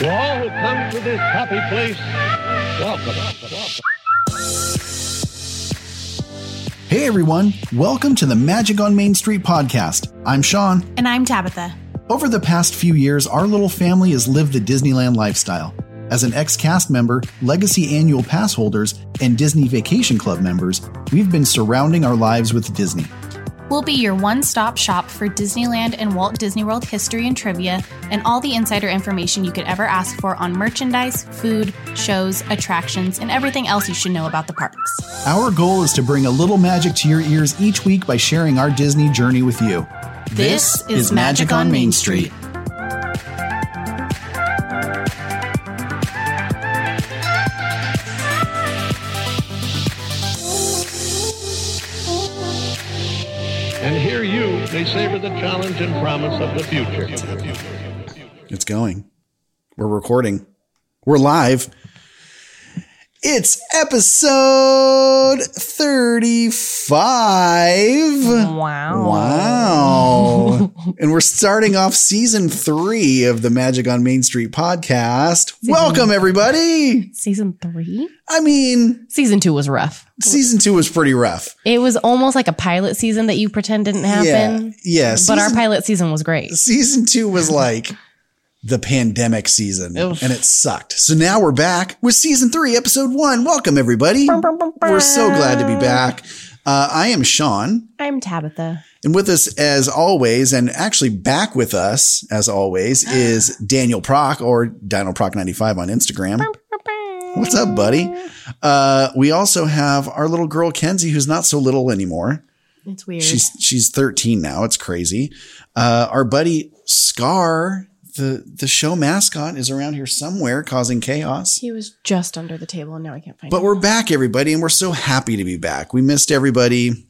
To all who come to this happy place, welcome. welcome. Hey everyone, welcome to the Magic on Main Street podcast. I'm Sean. And I'm Tabitha. Over the past few years, our little family has lived the Disneyland lifestyle. As an ex cast member, legacy annual pass holders, and Disney Vacation Club members, we've been surrounding our lives with Disney. We'll be your one stop shop for Disneyland and Walt Disney World history and trivia, and all the insider information you could ever ask for on merchandise, food, shows, attractions, and everything else you should know about the parks. Our goal is to bring a little magic to your ears each week by sharing our Disney journey with you. This is Magic on Main Street. And savor the challenge and promise of the future. It's going. We're recording. We're live. It's episode 35. Wow. Wow. and we're starting off season three of the Magic on Main Street podcast. Welcome, everybody. Season three? I mean, Season two was rough. season two was pretty rough. It was almost like a pilot season that you pretend didn't happen. Yeah. But our pilot season was great. season two was like the pandemic season Oof. and it sucked. So now we're back with season three, episode one. Welcome, everybody. We're so glad to be back. Uh, I am Sean. I'm Tabitha. And with us, as always, and actually back with us, as always, is Daniel Proc or Dino Proc 95 on Instagram. What's up, buddy? Uh, we also have our little girl Kenzie, who's not so little anymore. It's weird. She's she's 13 now. It's crazy. Uh, our buddy Scar, the the show mascot, is around here somewhere causing chaos. he was just under the table and now I can't find But him. But we're back, everybody, and we're so happy to be back. We missed everybody.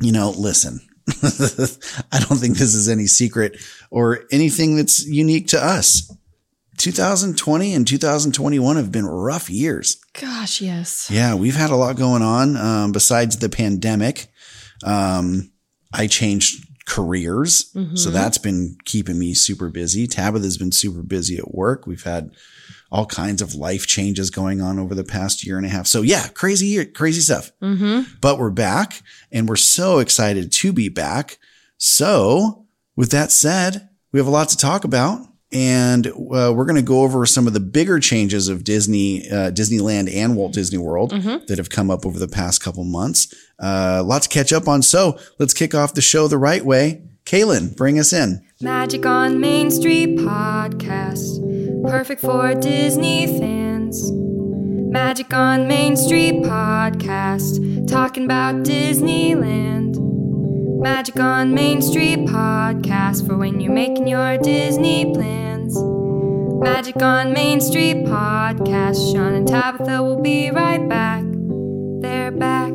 You know, listen. I don't think this is any secret or anything that's unique to us. 2020 and 2021 have been rough years. Gosh, yes. Yeah, we've had a lot going on. Um, besides the pandemic, um, I changed careers, so mm-hmm. that's been keeping me super busy. Tabitha's been super busy at work. We've had all kinds of life changes going on over the past year and a half. So yeah, crazy year, crazy stuff. Mm-hmm. But we're back, and we're so excited to be back. So, with that said, we have a lot to talk about. And uh, we're going to go over some of the bigger changes of Disney, uh, Disneyland, and Walt Disney World that have come up over the past couple months. Uh, lots to catch up on. So let's kick off the show the right way. Kaylin, bring us in. Magic on Main Street podcast. Perfect for Disney fans. Magic on Main Street podcast. Talking about Disneyland. Magic on Main Street podcast for when you're making your Disney plans. Magic on Main Street podcast. Sean and Tabitha will be right back. They're back.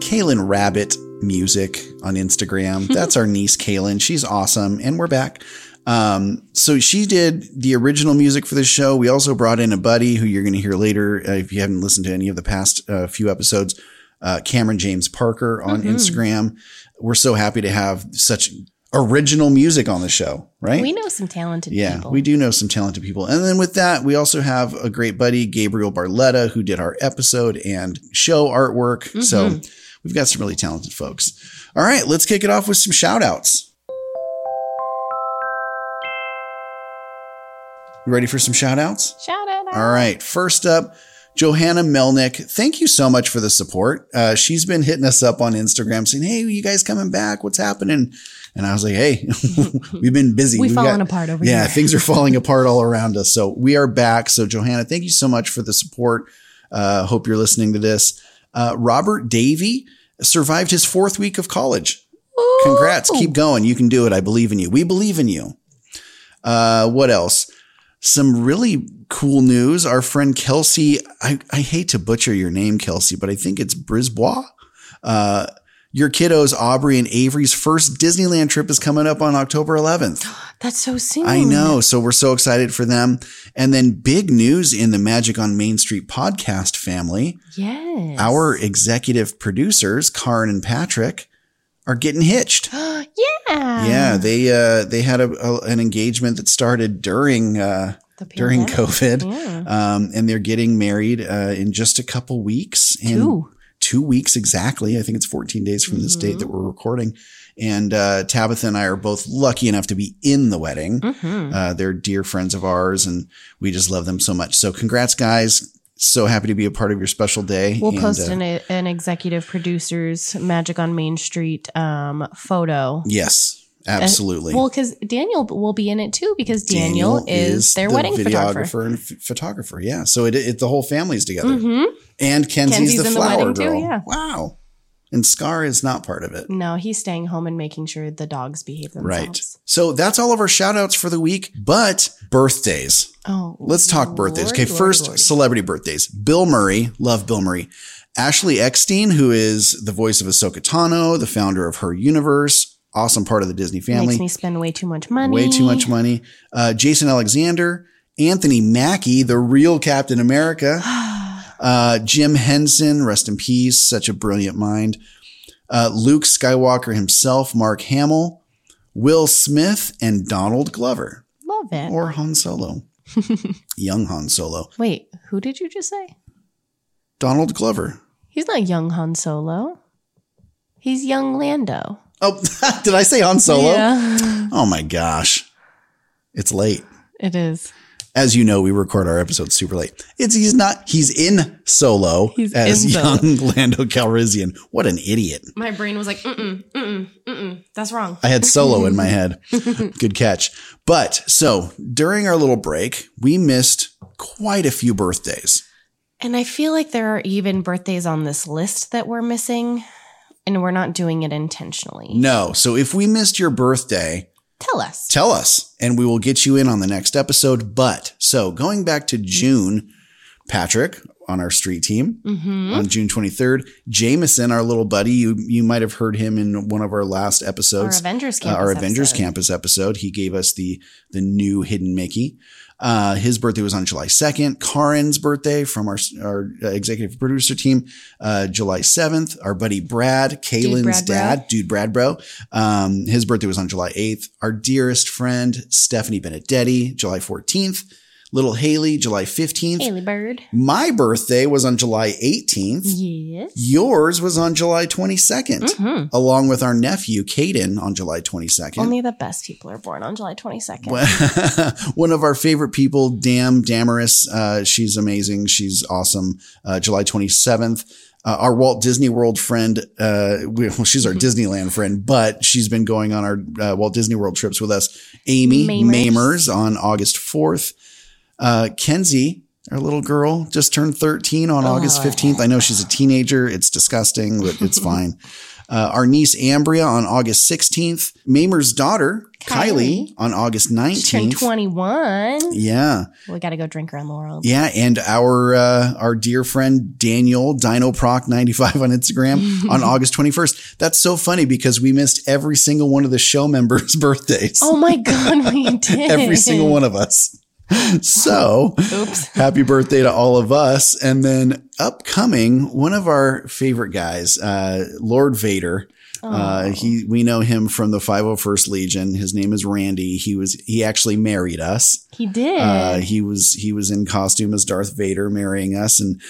Kaylin Rabbit Music on Instagram. That's our niece Kaylin. She's awesome, and we're back. Um, so she did the original music for the show. We also brought in a buddy who you're going to hear later uh, if you haven't listened to any of the past uh, few episodes. Uh, Cameron James Parker on Instagram. We're so happy to have such original music on the show, right? We know some talented Yeah, people. we do know some talented people. And then with that, we also have a great buddy, Gabriel Barletta, who did our episode and show artwork. So we've got some really talented folks. All right, let's kick it off with some shout outs. You ready for some shout outs? Shout out. All right. First up, Johanna Melnick. Thank you so much for the support. Uh, she's been hitting us up on Instagram saying, Hey, you guys coming back? What's happening? And I was like, Hey, we've been busy. We've We've fallen apart over yeah, here. things are falling apart all around us. So we are back. So Johanna, thank you so much for the support. Uh, hope you're listening to this. Uh, Robert Davey survived his fourth week of college. Congrats. Keep going. You can do it. I believe in you. We believe in you. Uh, what else? Some really cool news. Our friend Kelsey, I, I hate to butcher your name, Kelsey, but I think it's Brisbois. Uh, your kiddos, Aubrey and Avery's first Disneyland trip is coming up on October 11th. That's so soon. I know. So we're so excited for them. And then big news in the Magic on Main Street podcast family. Yes. Our executive producers, Karin and Patrick, are getting hitched. yeah. yeah, they uh, they had a, a, an engagement that started during uh, during. COVID, Yeah. um, and they're getting married uh, in just a couple weeks. Two. two weeks exactly. I think it's 14 days from this date that we're recording. And uh, Tabitha and I are both lucky enough to be in the wedding. Mm-hmm. Uh, they're dear friends of ours, and we just love them so much. So, congrats, guys! So happy to be a part of your special day. We'll And, post uh, an, an executive producer's Magic on Main Street um, photo. Yes, absolutely. Well, because Daniel will be in it too, because Daniel, is, their the wedding photographer. and f- photographer. Yeah, so it, it the whole family's together, Mhm. and Kenzie's, Kenzie's the in the flower wedding too, yeah. Wow, and Scar is not part of it. No, he's staying home and making sure the dogs behave themselves. Right. So that's all of our shout outs for the week, but birthdays. Oh, Let's talk birthdays. Okay, Lord, first Lord. celebrity birthdays. Bill Murray, love Bill Murray. Ashley Eckstein, who is the voice of Ahsoka Tano, the founder of Her Universe, awesome part of the Disney family. makes me spend way too much money. Way too much money. Uh, Jason Alexander, Anthony Mackie, the real Captain America. Uh, Jim Henson, rest in peace, such a brilliant mind. Uh, Luke Skywalker himself, Mark Hamill, Will Smith, and Donald Glover, Love it. or Han Solo. Young Han Solo. Wait, who did you just say? Donald Glover. He's not young Han Solo. He's young Lando. Oh, did I say Han Solo? Yeah, Oh my gosh. It's late. it is. As you know, we record our episodes super late. It's he's not he's in solo He's as in young Solo. Lando Calrissian. What an idiot. My brain was like, mm-mm, mm-mm, mm-mm. That's wrong. I had solo in my head. Good catch. But so during our little break, we missed quite a few birthdays. And I feel like there are even birthdays on this list that we're missing, and we're not doing it intentionally. No. So if we missed your birthday, Tell us. tell us and we will get you in on the next episode. But so going back to June, Patrick on our street team Mm-hmm. on June 23rd, Jameson, our little buddy, you, you might have heard him in one of our last episodes, Our. Avengers uh, Campus. our Avengers episode. Campus episode. He gave us the the new hidden Mickey. Uh, his birthday was on July 2nd. Karen's birthday from our our executive producer team, uh, July 7th. Our buddy Brad, Kaylin's dad, dude Brad Bro. Um, his birthday was on July 8th. Our dearest friend, Stephanie Benedetti, July 14th. Little Haley, July 15th. Haley Bird. My birthday was on July 18th. Yes. Yours was on July 22nd, Mhm. along with our nephew, Caden, on July 22nd. Only the best people are born on July 22nd. one of our favorite people, Dam Damaris. Uh, she's amazing. She's awesome. Uh, July 27th. Uh, our Walt Disney World friend, uh, we, well, she's our Disneyland friend, but she's been going on our uh, Walt Disney World trips with us. Amy Mamers. Mamers on August 4th. Uh, Kenzie, our little girl, just turned 13 on August 15th. I know she's a teenager. It's disgusting, but it's fine. Uh, our niece Ambria on August 16th. Mamer's daughter, Kylie, Kylie. on August She turned 19th. 21. Yeah. We got to go drink around the world. Yeah. And our, uh, our dear friend Daniel DinoProc95 on Instagram on August 21st. That's so funny because we missed every single one of the show members' birthdays. Oh my God, we did. every single one of us. So Oops. happy birthday to all of us. And then upcoming, one of our favorite guys, uh, Lord Vader. Uh, he, we know him from the 501st Legion. His name is Randy. He was, he actually married us. He did. Uh, he was, he was in costume as Darth Vader marrying us and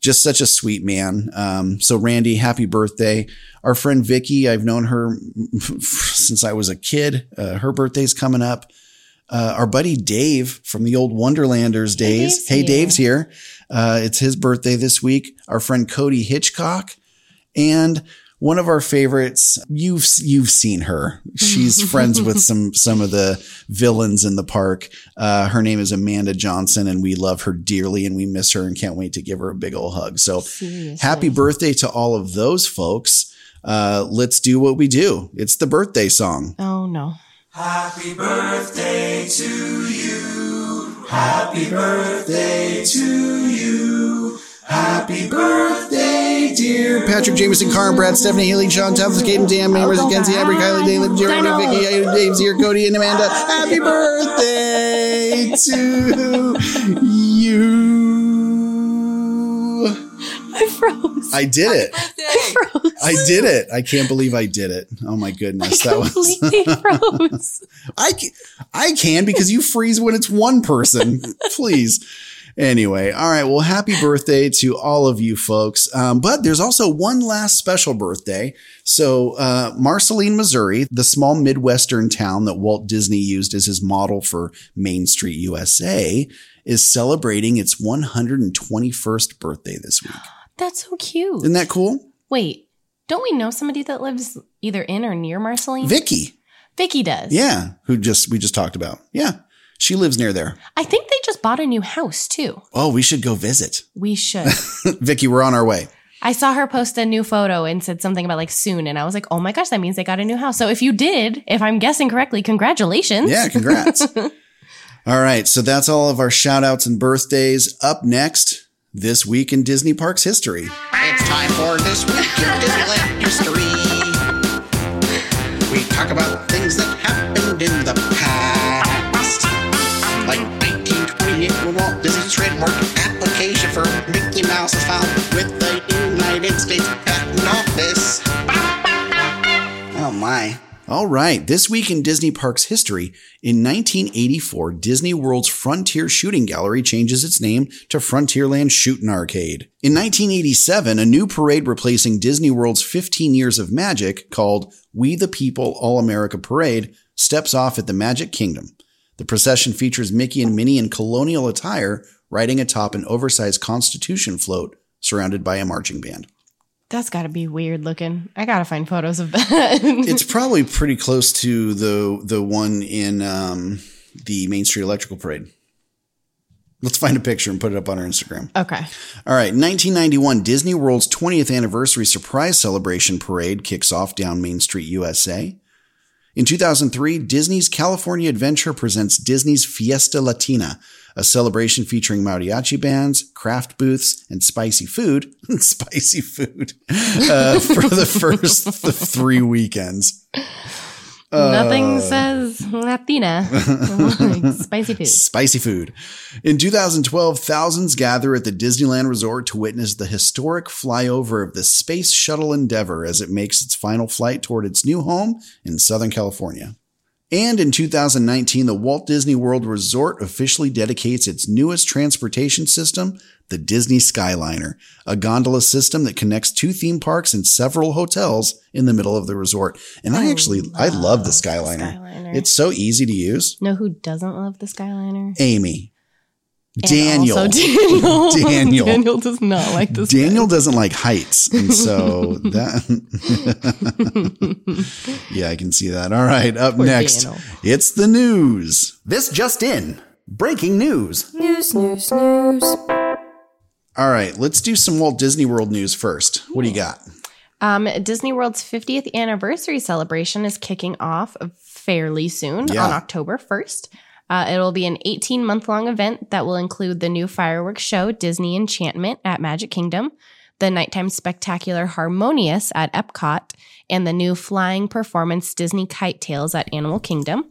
just such a sweet man. Um, so Randy, happy birthday. Our friend Vicky, I've known her since I was a kid. Uh, her birthday's coming up. Uh, our buddy Dave from the old Wonderlanders days. Hey. Dave's here. Uh, it's his birthday this week. Our friend Cody Hitchcock and one of our favorites. You've, you've seen her. She's friends with some, some of the villains in the park. Uh, her name is Amanda Johnson and we love her dearly and we miss her and can't wait to give her a big old hug. So Seriously. happy birthday to all of those folks. Uh, let's do what we do. It's the birthday song. Oh no. Happy birthday to you. Happy birthday to you. Happy birthday, dear Patrick Jameson, Karen, Brad, Stephanie, Haley, Sean, Tabitha, Kaden, Dan, Mamers, Kenzie, Avery. Kylie, David, Jeremy. Vicky, Dave's here, Cody, and Amanda. Happy birthday to you. I froze. I did it. I froze. I did it. I can't believe I did it. Oh my goodness. That was completely froze. I can, I can because you freeze when it's one person. Please. Anyway, all right. Well, happy birthday to all of you folks. Um, but there's also one last special birthday. So, uh, Marceline, Missouri, the small Midwestern town that Walt Disney used as his model for Main Street USA, is celebrating its 121st birthday this week. That's so cute. Isn't that cool? Wait, don't we know somebody that lives either in or near Marceline? Vicky. Vicky does. Yeah. Who just, we just talked about. Yeah. She lives near there. I think they just bought a new house too. Oh, we should go visit. We should. Vicky, we're on our way. I saw her post a new photo and said something about like soon. And I was like, oh my gosh, that means they got a new house. So if you did, if I'm guessing correctly, congratulations. Yeah, congrats. all right. So that's all of our shout outs and birthdays. Up next, this week in Disney Parks history. It's time for this week in Disneyland history. We talk about things that happened in the past, like 1928 when Walt Disney's trademark application for Mickey Mouse is filed with the United States Patent Office. Oh my. All right. This week in Disney Parks history, in 1984, Disney World's Frontier Shooting Gallery changes its name to Frontierland Shootin' Arcade. In 1987, a new parade replacing Disney World's 15 Years of Magic, called We the People All America Parade, steps off at the Magic Kingdom. The procession features Mickey and Minnie in colonial attire riding atop an oversized Constitution float surrounded by a marching band. That's got to be weird looking. I got to find photos of that. it's probably pretty close to the the one in um, the Main Street Electrical Parade. Let's find a picture and put it up on our Instagram. okay. All right, 1991, Disney World's 20th anniversary surprise celebration parade kicks off down Main Street, USA. In 2003, Disney's California Adventure presents Disney's Fiesta Latina, a celebration featuring mariachi bands, craft booths, and spicy food. spicy food uh, for the first th- three weekends. Nothing uh, says Latina like spicy food. Spicy food. In 2012, thousands gather at the Disneyland Resort to witness the historic flyover of the Space Shuttle Endeavour as it makes its final flight toward its new home in Southern California. And in 2019, the Walt Disney World Resort officially dedicates its newest transportation system, the Disney Skyliner, a gondola system that connects two theme parks and several hotels in the middle of the resort. And I, oh, actually, I love the Skyliner. Skyliner. It's so easy to use. Know who doesn't love the Skyliner? Amy. And Daniel. also Daniel. Daniel. Daniel does not like this. Daniel doesn't like heights. And so that, yeah, I can see that. All right. Up Poor next, Daniel. it's the news. This just in breaking news. News, news, news. All right. Let's do some Walt Disney World news first. What do you got? Um, Disney World's 50th anniversary celebration is kicking off fairly soon Yeah. on October 1st. Uh, it'll be an 18 month long event that will include the new fireworks show, Disney Enchantment at Magic Kingdom, the nighttime spectacular Harmonious at Epcot, and the new flying performance Disney Kite Tales at Animal Kingdom.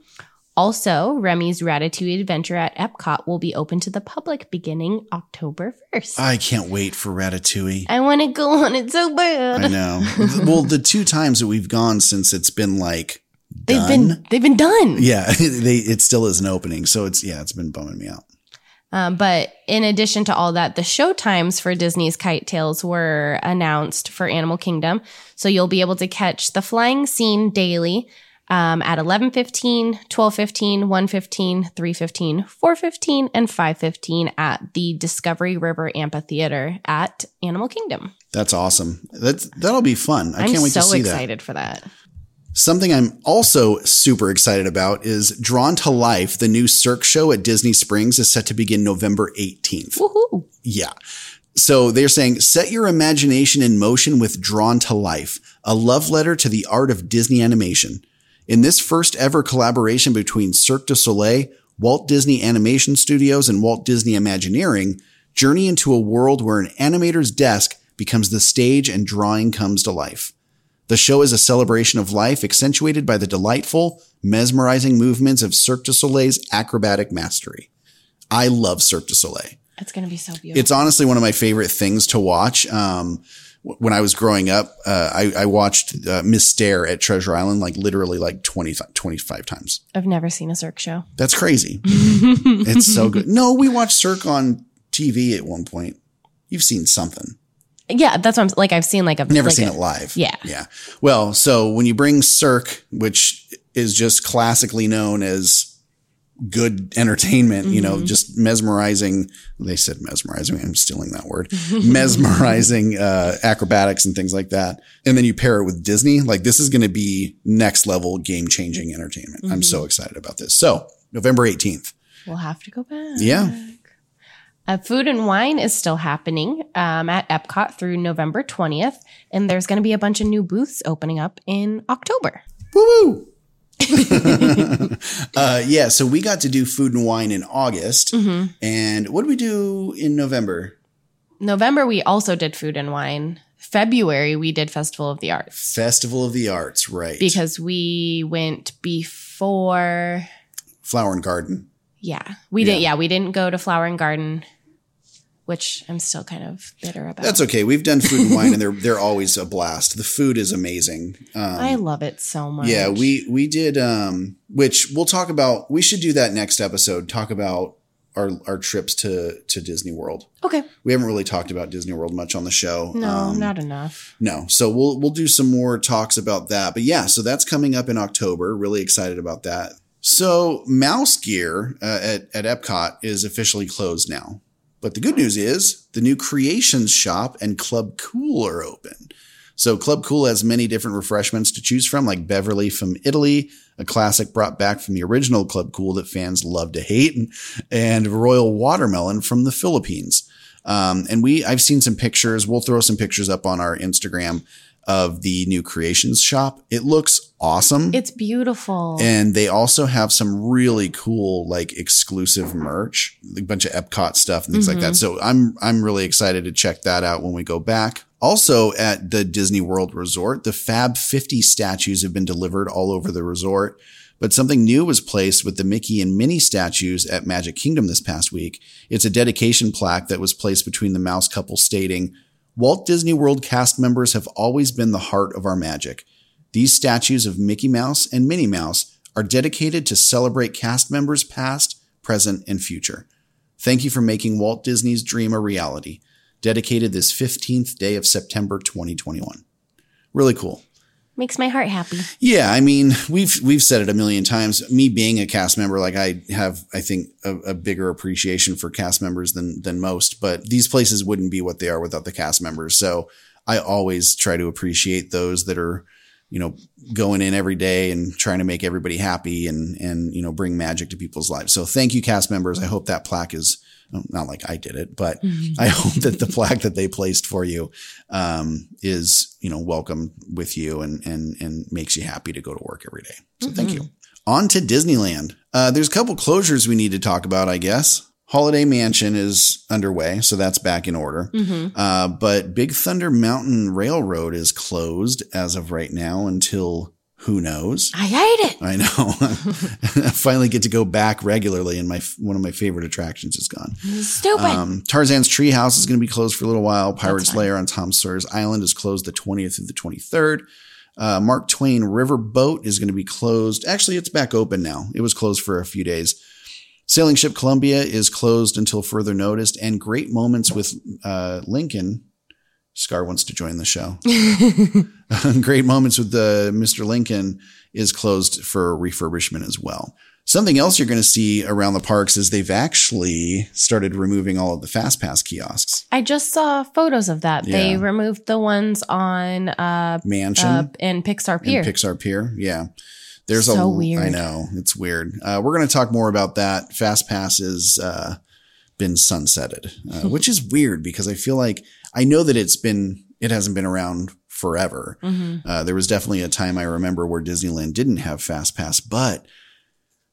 Also, Remy's Ratatouille Adventure at Epcot will be open to the public beginning October 1st. I can't wait for Ratatouille. I want to go on it so bad. I know. well, the two times that we've gone since it's been like They've done. been they've been done. yeah, they it still isn't opening. So it's yeah, it's been bumming me out. Um, but in addition to all that, the show times for Disney's Kite Tales were announced for Animal Kingdom. So you'll be able to catch the flying scene daily um, at 11.15, 12.15, 1.15, 3.15, 4.15, and 5.15 at the Discovery River Amphitheater at Animal Kingdom. That's awesome. That's that'll be fun. I am can't wait so to see that. excited for that. Something I'm also super excited about is Drawn to Life, the new Cirque show at Disney Springs is set to begin November 18th. Woohoo! Yeah. So they're saying set your imagination in motion with Drawn to Life, a love letter to the art of Disney animation. In this first ever collaboration between Cirque du Soleil, Walt Disney Animation Studios, and Walt Disney Imagineering, journey into a world where an animator's desk becomes the stage and drawing comes to life. The show is a celebration of life accentuated by the delightful, mesmerizing movements of Cirque du Soleil's acrobatic mastery. I love Cirque du Soleil. It's going to be so beautiful. It's honestly one of my favorite things to watch. Um, when I was growing up, uh, I, I watched uh, Mystère at Treasure Island like literally like 20, 25 times. I've never seen a Cirque show. That's crazy. it's so good. No, we watched Cirque on TV at one point. You've seen something. Yeah, that's what I'm like. I've seen like a Never like seen a- it live. Yeah. Yeah. Well, so when you bring Cirque, which is just classically known as good entertainment, you know, just mesmerizing. They said mesmerizing. I'm stealing that word. mesmerizing uh, acrobatics and things like that. And then you pair it with Disney. Like this is going to be next level game changing entertainment. I'm so excited about this. So November 18th. We'll have to go back. Yeah. Uh, food and wine is still happening um, at Epcot through November 20th, and there's going to be a bunch of new booths opening up in October. Woo woo. uh, yeah. So we got to do food and wine in August. And what did we do in November? November, we also did food and wine. February, we did Festival of the Arts Festival of the Arts, right? because we went before. Flower and Garden. Yeah, we didn't. Yeah, we didn't go to Flower and Garden, which I'm still kind of bitter about. That's okay. We've done food and wine, and they're they're always a blast. The food is amazing. Um, I love it so much. yeah, we we did. Um, which we'll talk about. We should do that next episode. Talk about our our trips to to Disney World. okay. We haven't really talked about Disney World much on the show. No, Um, not enough. No. So we'll we'll do some more talks about that. But yeah, so that's coming up in October. Really excited about that. So Mouse Gear uh, at at Epcot is officially closed now. But the good news is the new Creations shop and Club Cool are open. So Club Cool has many different refreshments to choose from, like Beverly from Italy, a classic brought back from the original Club Cool that fans love to hate, and, and Royal Watermelon from the Philippines. Um, and we, I've seen some pictures. We'll throw some pictures up on our Instagram of the new creations shop. It looks awesome. It's beautiful. and they also have some really cool, like exclusive merch, a bunch of Epcot stuff and things like that. Mm-hmm. So I'm, I'm really excited to check that out when we go back. Also at the Disney World Resort, the Fab 50 statues have been delivered all over the resort. But something new was placed with the Mickey and Minnie statues at Magic Kingdom this past week. It's a dedication plaque that was placed between the mouse couple stating, Walt Disney World cast members have always been the heart of our magic. These statues of Mickey Mouse and Minnie Mouse are dedicated to celebrate cast members past, present, and future. Thank you for making Walt Disney's dream a reality. Dedicated this 15th day of September 2021. Really cool. Makes my heart happy. Yeah, I mean, we've we've said it a million times. Me being a cast member, like I have, I think a, a bigger appreciation for cast members than than most. But these places wouldn't be what they are without the cast members. So I always try to appreciate those that are, you know, going in every day and trying to make everybody happy and and you know bring magic to people's lives. So thank you, cast members. I hope that plaque is not like I did it, but I hope that the plaque that they placed for you um, is you know welcome with you and and and makes you happy to go to work every day. So thank you. On to Disneyland. Uh, there's a couple closures we need to talk about, I guess. Holiday Mansion is underway, so that's back in order. Uh, but Big Thunder Mountain Railroad is closed as of right now until who knows. I hate it. I know. I finally get to go back regularly, and my one of my favorite attractions is gone. Stupid. Um, Tarzan's Treehouse is going to be closed for a little while. Pirate's. Lair on Tom Sawyer's Island is closed the 20th through the 23rd. Uh, Mark Twain River Boat is going to be closed. Actually, it's back open now. It was closed for a few days. Sailing Ship Columbia is closed until further notice. And Great Moments with uh, Lincoln. Scar wants to join the show. Great Moments with uh, Mr. Lincoln is closed for refurbishment as well. Something else you're going to see around the parks is they've actually started removing all of the fast pass kiosks. I just saw photos of that. They removed the ones on uh, Mansion uh in Pixar Pier. and Pixar Pier. Yeah. There's So a weird. I know it's weird. Uh, we're going to talk more about that. Fast Pass has uh, been sunsetted, uh, which is weird because I feel like I know that it's been it hasn't been around forever. Mm-hmm. Uh, there was definitely a time I remember where Disneyland didn't have Fast Pass, but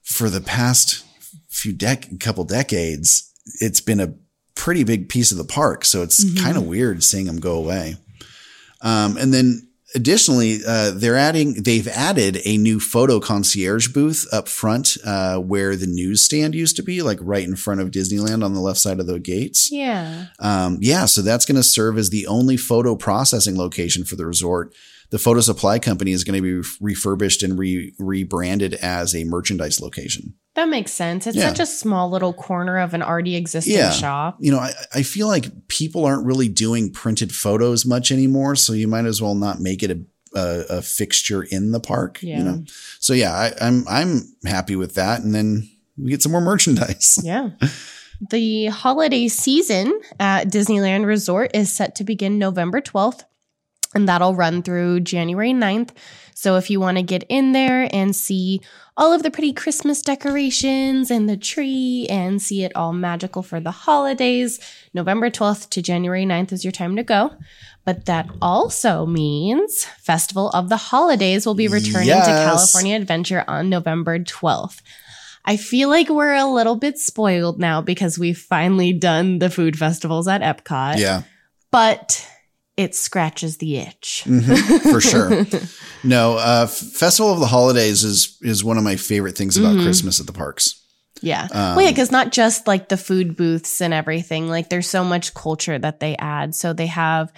for the past few dec couple decades, it's been a pretty big piece of the park. So it's kind of weird seeing them go away. Um, and then additionally, uh, they're adding, they've added a new photo concierge booth up front, uh, where the newsstand used to be, like right in front of Disneyland on the left side of the gates. Yeah. Um, yeah, so that's going to serve as the only photo processing location for the resort. The photo supply company is going to be refurbished and re- rebranded as a merchandise location. That makes sense. It's Yeah. such a small little corner of an already existing Yeah. shop. You know, I, I feel like people aren't really doing printed photos much anymore, so you might as well not make it a a, a fixture in the park. Yeah. You know, so yeah, I, I'm I'm happy with that, and then we get some more merchandise. Yeah. The holiday season at Disneyland Resort is set to begin November 12th, and that'll run through January 9th. So if you want to get in there and see all of the pretty Christmas decorations and the tree and see it all magical for the holidays, November 12th to January 9th is your time to go. But that also means Festival of the Holidays will be returning to California Adventure on November 12th. I feel like we're a little bit spoiled now because we've finally done the food festivals at Epcot. Yeah, But it scratches the itch. Mhm, for sure. No, uh, Festival of the Holidays is is one of my favorite things about Mhm. Christmas at the parks. Yeah. Um, well, yeah, because not just like the food booths and everything, like there's so much culture that they add. So they have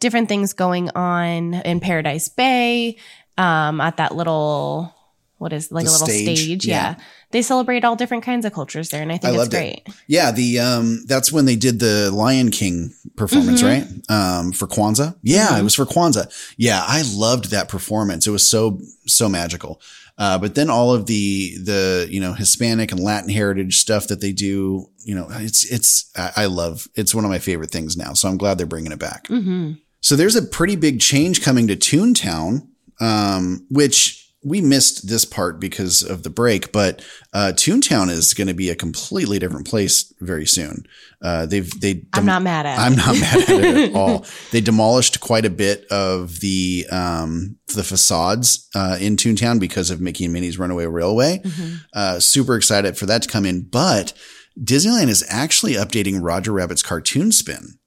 different things going on in Paradise Bay, um, at that little, what is like a little stage, stage. yeah. Yeah. They celebrate all different kinds of cultures there. And I think I it's loved it. Yeah, the um that's when they did the Lion King performance, Mhm. right? Um for Kwanzaa. Yeah, Mhm. it was for Kwanzaa. Yeah, I loved that performance. It was so so magical. Uh, but then all of the the you know Hispanic and Latin heritage stuff that they do, you know, it's it's I, love. It's one of my favorite things now. So I'm glad they're bringing it back. hmm So there's a pretty big change coming to Toontown, um, which we missed this part because of the break, but uh, Toontown is going to be a completely different place very soon. Uh, they've they I'm not mad at I'm it. not mad at it at all. They demolished quite a bit of the um, the facades uh, in Toontown because of Mickey and Minnie's Runaway Railway. Mhm. Uh, super excited for that to come in, but Disneyland is actually updating Roger Rabbit's cartoon spin.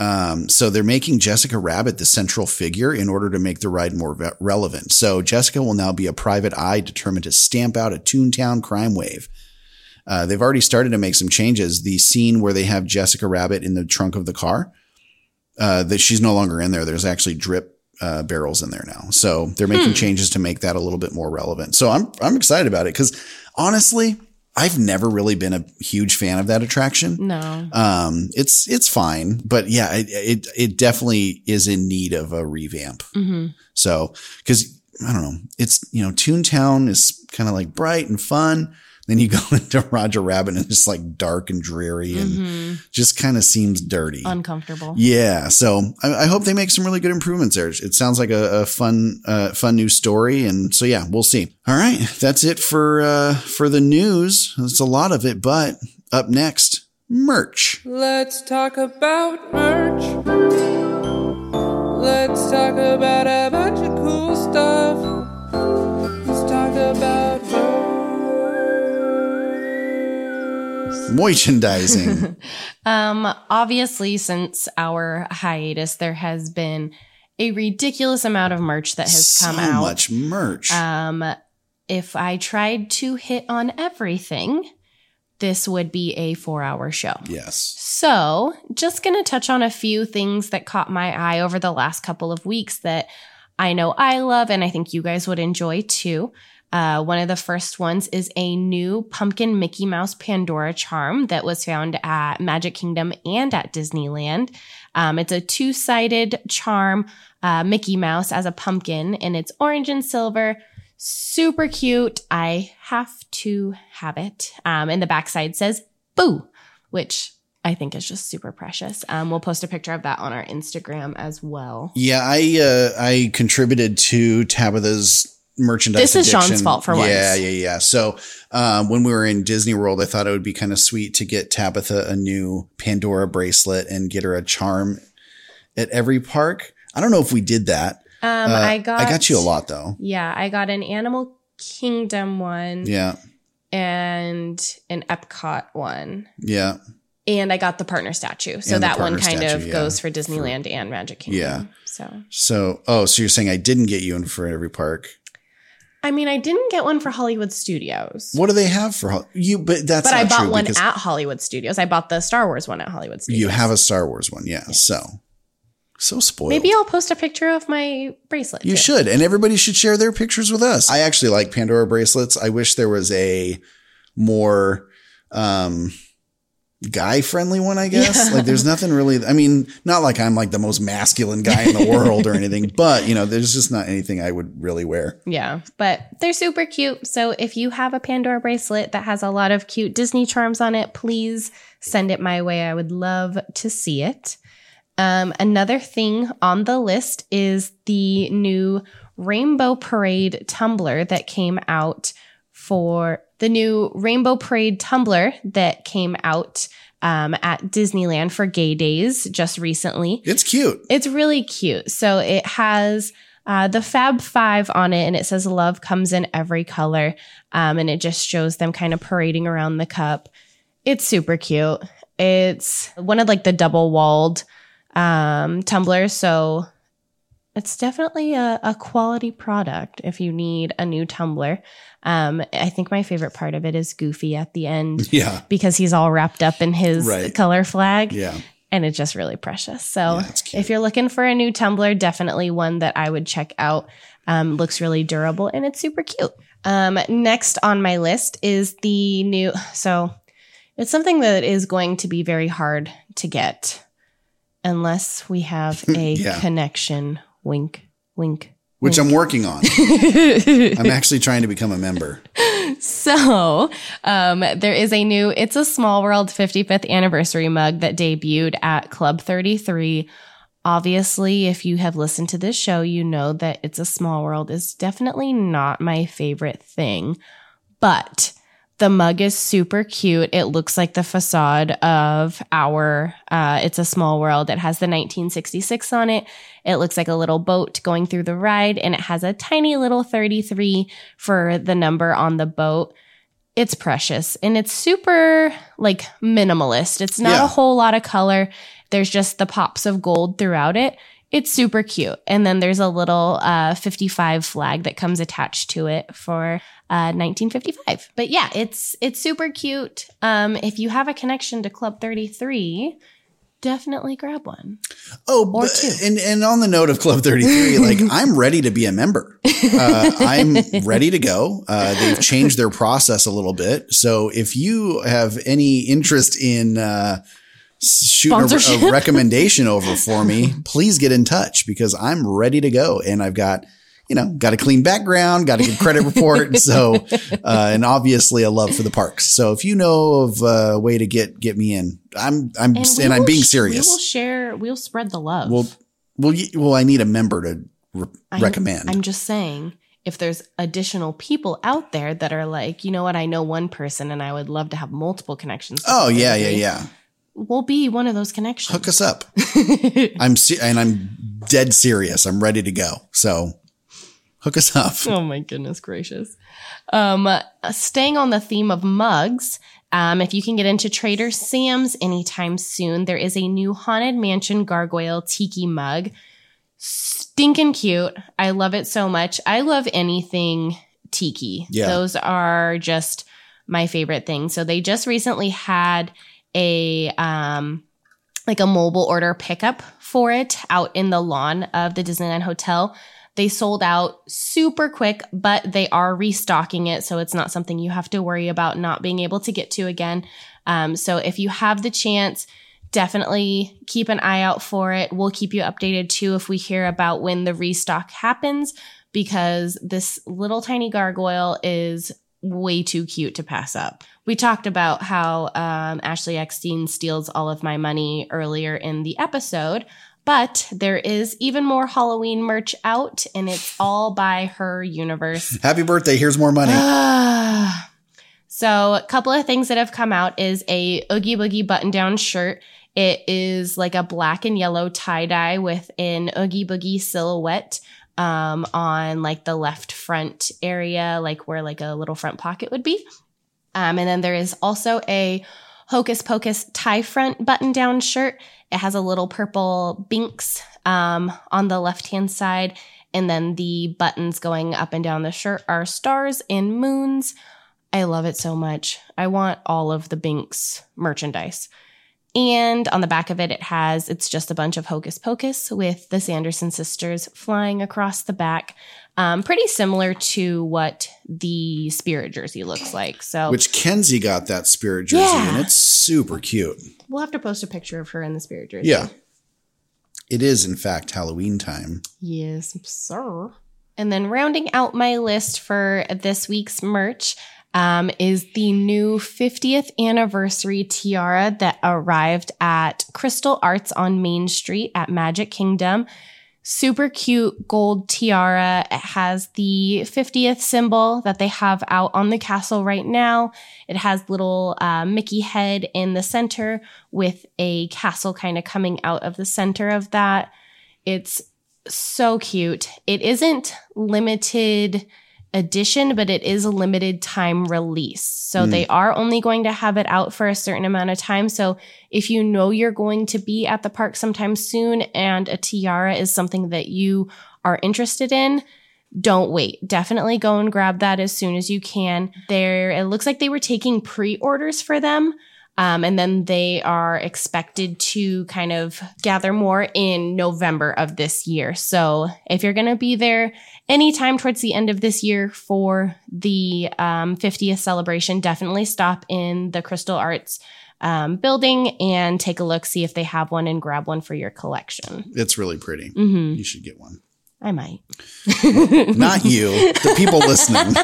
Um, so they're making Jessica Rabbit the central figure in order to make the ride more relevant. So Jessica will now be a private eye determined to stamp out a Toontown crime wave. Uh, they've already started to make some changes. The scene where they have Jessica Rabbit in the trunk of the car, uh, that she's no longer in there. There's actually drip uh, barrels in there now. So they're making changes to make that a little bit more relevant. So I'm I'm excited about it because honestly, I've never really been a huge fan of that attraction. No. Um, it's it's fine, but yeah, it it, it definitely is in need of a revamp. hmm So because I don't know, it's you know, Toontown is kind of like bright and fun. Then you go into Roger Rabbit and it's like dark and dreary and hmm just kind of seems dirty. Uncomfortable. Yeah, so I, I hope they make some really good improvements there. It sounds like a, a fun, uh, fun new story, and so yeah, we'll see. All right, that's it for uh, for the news. It's a lot of it, but up next, merch. Let's talk about merch. Let's talk about a bunch of cool stuff. Let's talk about merch. Merchandising. Um, obviously, since our hiatus, there has been a ridiculous amount of merch that has come out. so much merch. Um, if I tried to hit on everything, this would be a four hour show. yes. So, just going to touch on a few things that caught my eye over the last couple of weeks that I know I love and I think you guys would enjoy too. Uh, one of the first ones is a new pumpkin Mickey Mouse Pandora charm that was found at Magic Kingdom and at Disneyland. Um, it's a two sided charm, uh, Mickey Mouse as a pumpkin, and it's orange and silver. Super cute. I have to have it. Um, and the backside says boo, which I think is just super precious. Um, we'll post a picture of that on our Instagram as well. Yeah, I uh, I contributed to Tabitha's merchandise. This is Sean's fault for once. Yeah, yeah, yeah. So um, when we were in Disney World, I thought it would be kind of sweet to get Tabitha a new Pandora bracelet and get her a charm at every park. I don't know if we did that. Um, Uh, I got I got you a lot though. Yeah, I got an Animal Kingdom one Yeah, and an Epcot one. yeah. And I got the partner statue. So And that one kind statue, of yeah. goes for Disneyland and Magic Kingdom. Yeah. So, So, oh, so you're saying I didn't get you in for every park? I mean, I didn't get one for Hollywood Studios. What do they have for Hol- you? But that's but I bought one at Hollywood Studios. I bought the Star Wars one at Hollywood Studios. you have a Star Wars one, yeah. So, so spoiled. Maybe I'll post a picture of my bracelet. You too. should, and everybody should share their pictures with us. I actually like Pandora bracelets. I wish there was a more um guy friendly one, I guess. Yeah. Like there's nothing really I mean, not like I'm like the most masculine guy in the world or anything, but you know, there's just not anything I would really wear. Yeah, but they're super cute. So if you have a Pandora bracelet that has a lot of cute Disney charms on it, please send it my way. I would love to see it. Um, another thing on the list is the new Rainbow Parade tumbler that came out for the new Rainbow Parade tumbler that came out um, at Disneyland for Gay Days just recently. It's cute. It's really cute. So it has uh, the Fab Five on it, and it says "Love comes in every color," um, and it just shows them kind of parading around the cup. It's super cute. It's one of like the double walled um, tumblers, so it's definitely a, a quality product if you need a new tumbler. Um, I think my favorite part of it is Goofy at the end Yeah. because he's all wrapped up in his Right. color flag Yeah. and it's just really precious. So Yeah, if you're looking for a new tumbler, definitely one that I would check out. Um, looks really durable and it's super cute. Um, next on my list is the new. So it's something that is going to be very hard to get unless we have a Yeah. connection. Wink, wink. Which I'm working on. I'm actually trying to become a member. So, um, there is a new It's a Small World 55th anniversary mug that debuted at Club 33. Obviously, if you have listened to this show, you know that It's a Small World is definitely not my favorite thing, but the mug is super cute. It looks like the facade of our uh, It's a Small World. It has the 1966 on it. It looks like a little boat going through the ride, and it has a tiny little 33 for the number on the boat. It's precious and it's super like minimalist. It's not Yeah. a whole lot of color. There's just the pops of gold throughout it. It's super cute. And then there's a little uh, 55 flag that comes attached to it for uh, 1955. But yeah, it's it's super cute. Um, if you have a connection to Club 33, definitely grab one. Oh, Or but- two. and and on the note of Club 33, like I'm ready to be a member. Uh, I'm ready to go. Uh, they've changed their process a little bit. So if you have any interest in uh, shooting a, a recommendation over for me, please get in touch because I'm ready to go. And I've got, you know, got a clean background, got a good credit report. So, uh, and obviously a love for the parks. So if you know of a way to get, get me in, I'm, I'm, and, we I'm being serious. We will share. We'll spread the love. Well, well, well, I need a member to re- I'm- recommend. I'm just saying, if there's additional people out there that are like, you know what, I know one person and I would love to have multiple connections. oh yeah, yeah, yeah. We'll be one of those connections. Hook us up. I'm se- and I'm dead serious. I'm ready to go. So hook us up. Oh my goodness gracious. Um, staying on the theme of mugs, um, if you can get into Trader Sam's anytime soon, there is a new Haunted Mansion Gargoyle Tiki mug. Stinking cute. I love it so much. I love anything tiki. Yeah. Those are just my favorite things. So they just recently had a um like a mobile order pickup for it out in the lawn of the Disneyland Hotel. They sold out super quick, but they are restocking it. So it's not something you have to worry about not being able to get to again. Um, so if you have the chance, definitely keep an eye out for it. We'll keep you updated too if we hear about when the restock happens, because this little tiny gargoyle is way too cute to pass up. We talked about how um, Ashley Eckstein steals all of my money earlier in the episode, but there is even more Halloween merch out, and it's all by her universe. Happy birthday. Here's more money. so, a couple of things that have come out is a Oogie Boogie button down shirt. It is like a black and yellow tie dye with an Oogie Boogie silhouette um, on like the left front area, like where like a little front pocket would be. Um, and then there is also a Hocus Pocus tie front button down shirt. It has a little purple binks um, on the left hand side. And then the buttons going up and down the shirt are stars and moons. I love it so much. I want all of the Binks merchandise. And on the back of it, it has, it's just a bunch of Hocus Pocus with the Sanderson sisters flying across the back. Um, pretty similar to what the Spirit jersey looks like. So Which Kenzie got that spirit jersey, Yeah. and it's super cute. we'll have to post a picture of her in the Spirit jersey. Yeah. It is, in fact, Halloween time. Yes, sir. And then rounding out my list for this week's merch um, is the new 50th anniversary tiara that arrived at Crystal Arts on Main Street at Magic Kingdom. Super cute gold tiara. It has the 50th symbol that they have out on the castle right now. It has little uh, Mickey head in the center with a castle kind of coming out of the center of that. It's so cute. It isn't limited edition, but it is a limited time release. So hmm. they are only going to have it out for a certain amount of time. So if you know you're going to be at the park sometime soon and a tiara is something that you are interested in, don't wait. Definitely go and grab that as soon as you can. There, it looks like they were taking pre-orders for them. Um, and then they are expected to kind of gather more in November of this year. So if you're going to be there anytime towards the end of this year for the um, 50th celebration, definitely stop in the Crystal Arts um, building and take a look, see if they have one, and grab one for your collection. It's really pretty. hmm You should get one. I might. Not you, the people listening.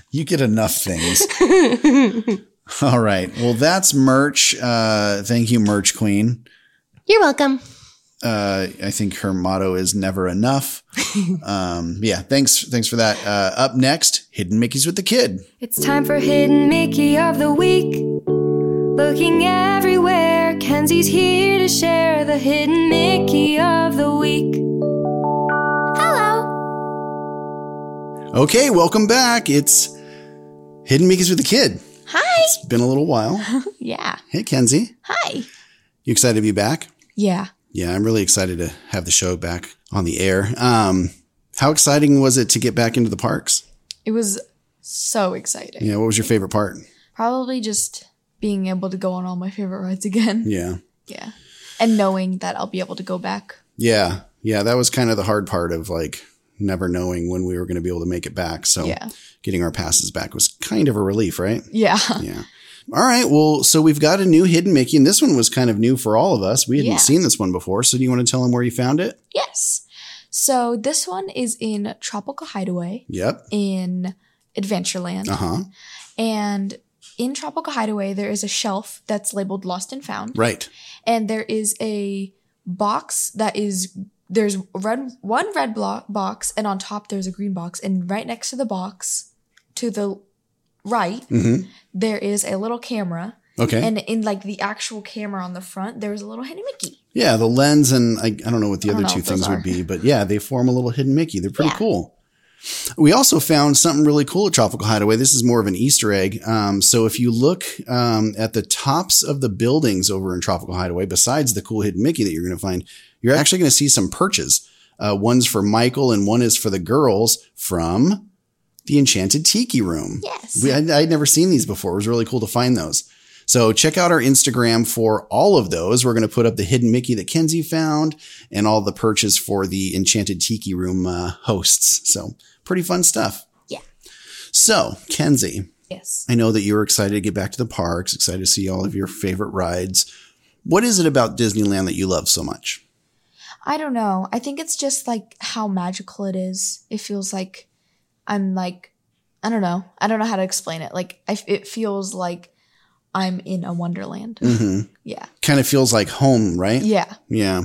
you get enough things. All right. Well, that's merch. Uh, thank you, Merch Queen. You're welcome. Uh, I think her motto is never enough. um, yeah. Thanks. Thanks for that. Uh, up next, Hidden Mickey's with the Kid. It's time for Hidden Mickey of the Week. Looking everywhere, Kenzie's here to share the Hidden Mickey of the Week. Hello! Okay. Welcome back. It's Hidden Mickey's with the Kid. It's been a little while. Yeah. Hey, Kenzie. Hi. You excited to be back? Yeah. Yeah, I'm really excited to have the show back on the air. Um, how exciting was it to get back into the parks? It was so exciting. Yeah, what was your favorite part? Probably just being able to go on all my favorite rides again. Yeah. Yeah. And knowing that I'll be able to go back. Yeah. Yeah, that was kind of the hard part of like never knowing when we were going to be able to make it back. So Yeah. getting our passes back was kind of a relief, right? Yeah. Yeah. All right. Well, so we've got a new hidden Mickey, and this one was kind of new for all of us. We hadn't Yeah. seen this one before. So do you want to tell them where you found it? Yes. So this one is in Tropical Hideaway Yep. in Adventureland. Uh huh. And in Tropical Hideaway, there is a shelf that's labeled Lost and Found. Right. And there is a box that is there's red one red block box and on top there's a green box and right next to the box to the right Mm-hmm. there is a little camera Okay. and in like the actual camera on the front there's a little hidden mickey yeah, the lens and I, I don't know what the I other two things would be, but yeah, they form a little hidden Mickey. They're pretty Yeah. cool. We also found something really cool at Tropical Hideaway. This is more of an Easter egg. Um, so if you look um, at the tops of the buildings over in Tropical Hideaway, besides the cool hidden Mickey that you're going to find, you're actually going to see some perches. Uh, one's for Michael and one is for the girls from the Enchanted Tiki Room. Yes. We, I, I'd never seen these before. It was really cool to find those. So check out our Instagram for all of those. We're going to put up the hidden Mickey that Kenzie found and all the perches for the Enchanted Tiki Room uh, hosts. So pretty fun stuff. Yeah. So Kenzie, yes I know that you're excited to get back to the parks, excited to see all of your favorite rides. What is it about Disneyland that you love so much? I don't know. I think it's just like how magical it is. It feels like i'm like i don't know. I don't know how to explain it. Like I, it feels like i'm in a wonderland. Hmm yeah. Kind of feels like home, right? yeah. Yeah.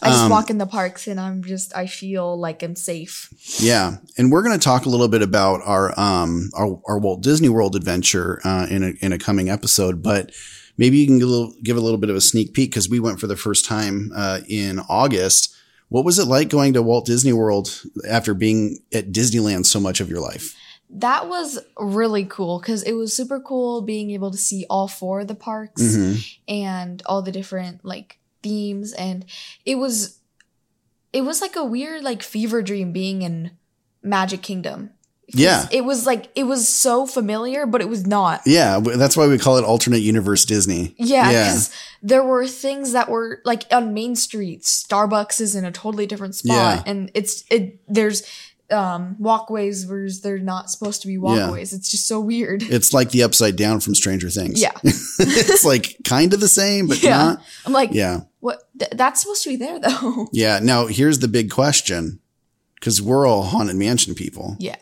i just Um, walk in the parks and i'm just i feel like i'm safe. Yeah, and we're going to talk a little bit about our um our, our Walt Disney World adventure uh, in a in a coming episode, but maybe you can give a little, give a little bit of a sneak peek because we went for the first time uh, in August. What was it like going to Walt Disney World after being at Disneyland so much of your life? that was really cool because it was super cool being able to see all four of the parks Mhm. and all the different like themes and it was it was like a weird like fever dream being in magic kingdom Yeah. it was like it was so familiar but it was not Yeah, that's why we call it alternate universe Disney. yeah Yeah. because there were things that were like on main street starbucks is in a totally different spot Yeah. and it's it there's um walkways where they're not supposed to be walkways it's just so weird It's like the upside down from Stranger Things. Yeah. it's like kind of the same, but yeah not. i'm like Yeah. what th- that's supposed to be there though Yeah. Now here's the big question. Cause we're all haunted mansion people. yeah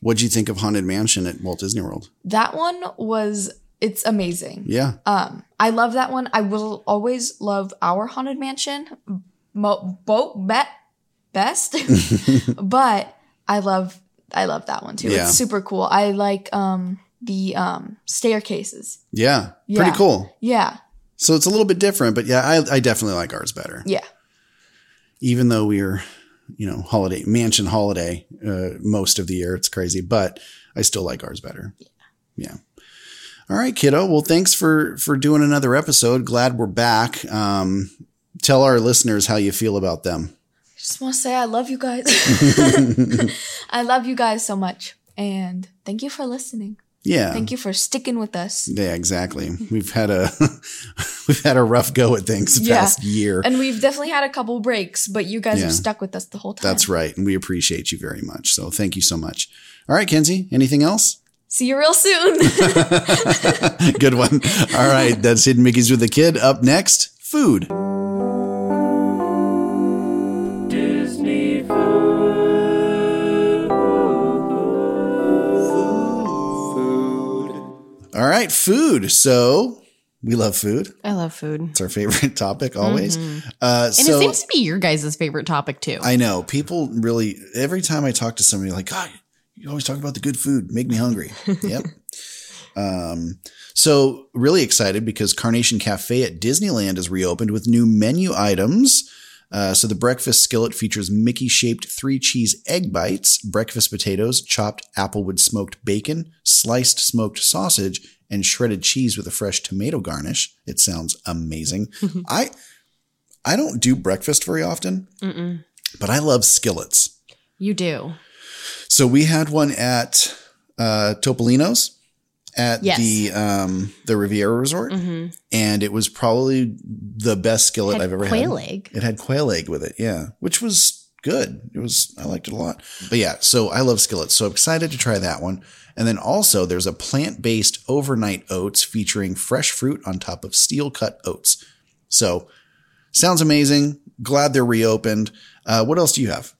What'd you think of Haunted Mansion at Walt Disney World? that one was it's amazing Yeah. um i love that one i will always love our haunted mansion mo- boat bet best but i love i love that one too Yeah. it's super cool i like um the um staircases Yeah. Yeah. Pretty cool. yeah So it's a little bit different, but yeah, I, I definitely like ours better. yeah Even though we're, you know, holiday mansion holiday uh, most of the year. It's crazy, but I still like ours better. Yeah. All right, kiddo. Well, thanks for for doing another episode. Glad we're back. Um, tell our listeners how you feel about them. I just want to say i love you guys i love you guys so much and thank you for listening Yeah. thank you for sticking with us Yeah, exactly. We've had a we've had a rough go at things the Yeah. past year. and we've definitely had a couple breaks but you guys Yeah. have stuck with us the whole time That's right, and we appreciate you very much. So thank you so much. All right, Kenzie. Anything else? see you real soon Good one. All right, that's Hidden Mickey's with the Kid. Up next, food. All right, food. So we love food. I love food. It's our favorite topic always. Mhm. Uh, And it seems to be your guys' favorite topic too. I know people really. Every time I talk to somebody, like, God, you always talk about the good food, make me hungry. yep. Um, so really excited because Carnation Cafe at Disneyland is reopened with new menu items. Uh, so the breakfast skillet features Mickey shaped three cheese egg bites, breakfast potatoes, chopped applewood smoked bacon, sliced smoked sausage, and shredded cheese with a fresh tomato garnish. It sounds amazing. I I don't do breakfast very often, Mm-mm. but I love skillets. You do. So we had one at uh, Topolino's at Yes. the um, the Riviera Resort, hmm and it was probably the best skillet I've ever had. quail had. egg. It had quail egg with it, yeah, which was good. It was I liked it a lot. But yeah, so I love skillets. So excited to try that one. And then also there's a plant based overnight oats featuring fresh fruit on top of steel cut oats. So sounds amazing. Glad they're reopened. Uh, what else do you have?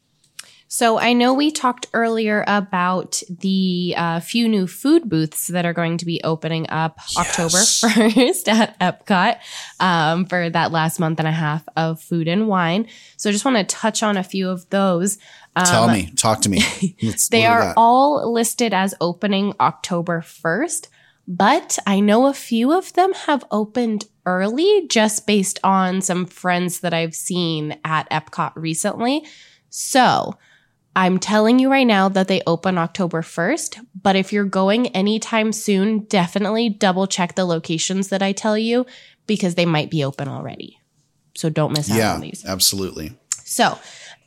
So I know we talked earlier about the uh, few new food booths that are going to be opening up October 1st at Epcot um, for that last month and a half of food and wine. So I just want to touch on a few of those. Um, Tell me, talk to me. They what do we are all listed as opening October 1st, but I know a few of them have opened early just based on some friends that I've seen at Epcot recently. So I'm telling you right now that they open October 1st, but if you're going anytime soon, definitely double check the locations that I tell you because they might be open already. So don't miss out yeah, on these. absolutely. So,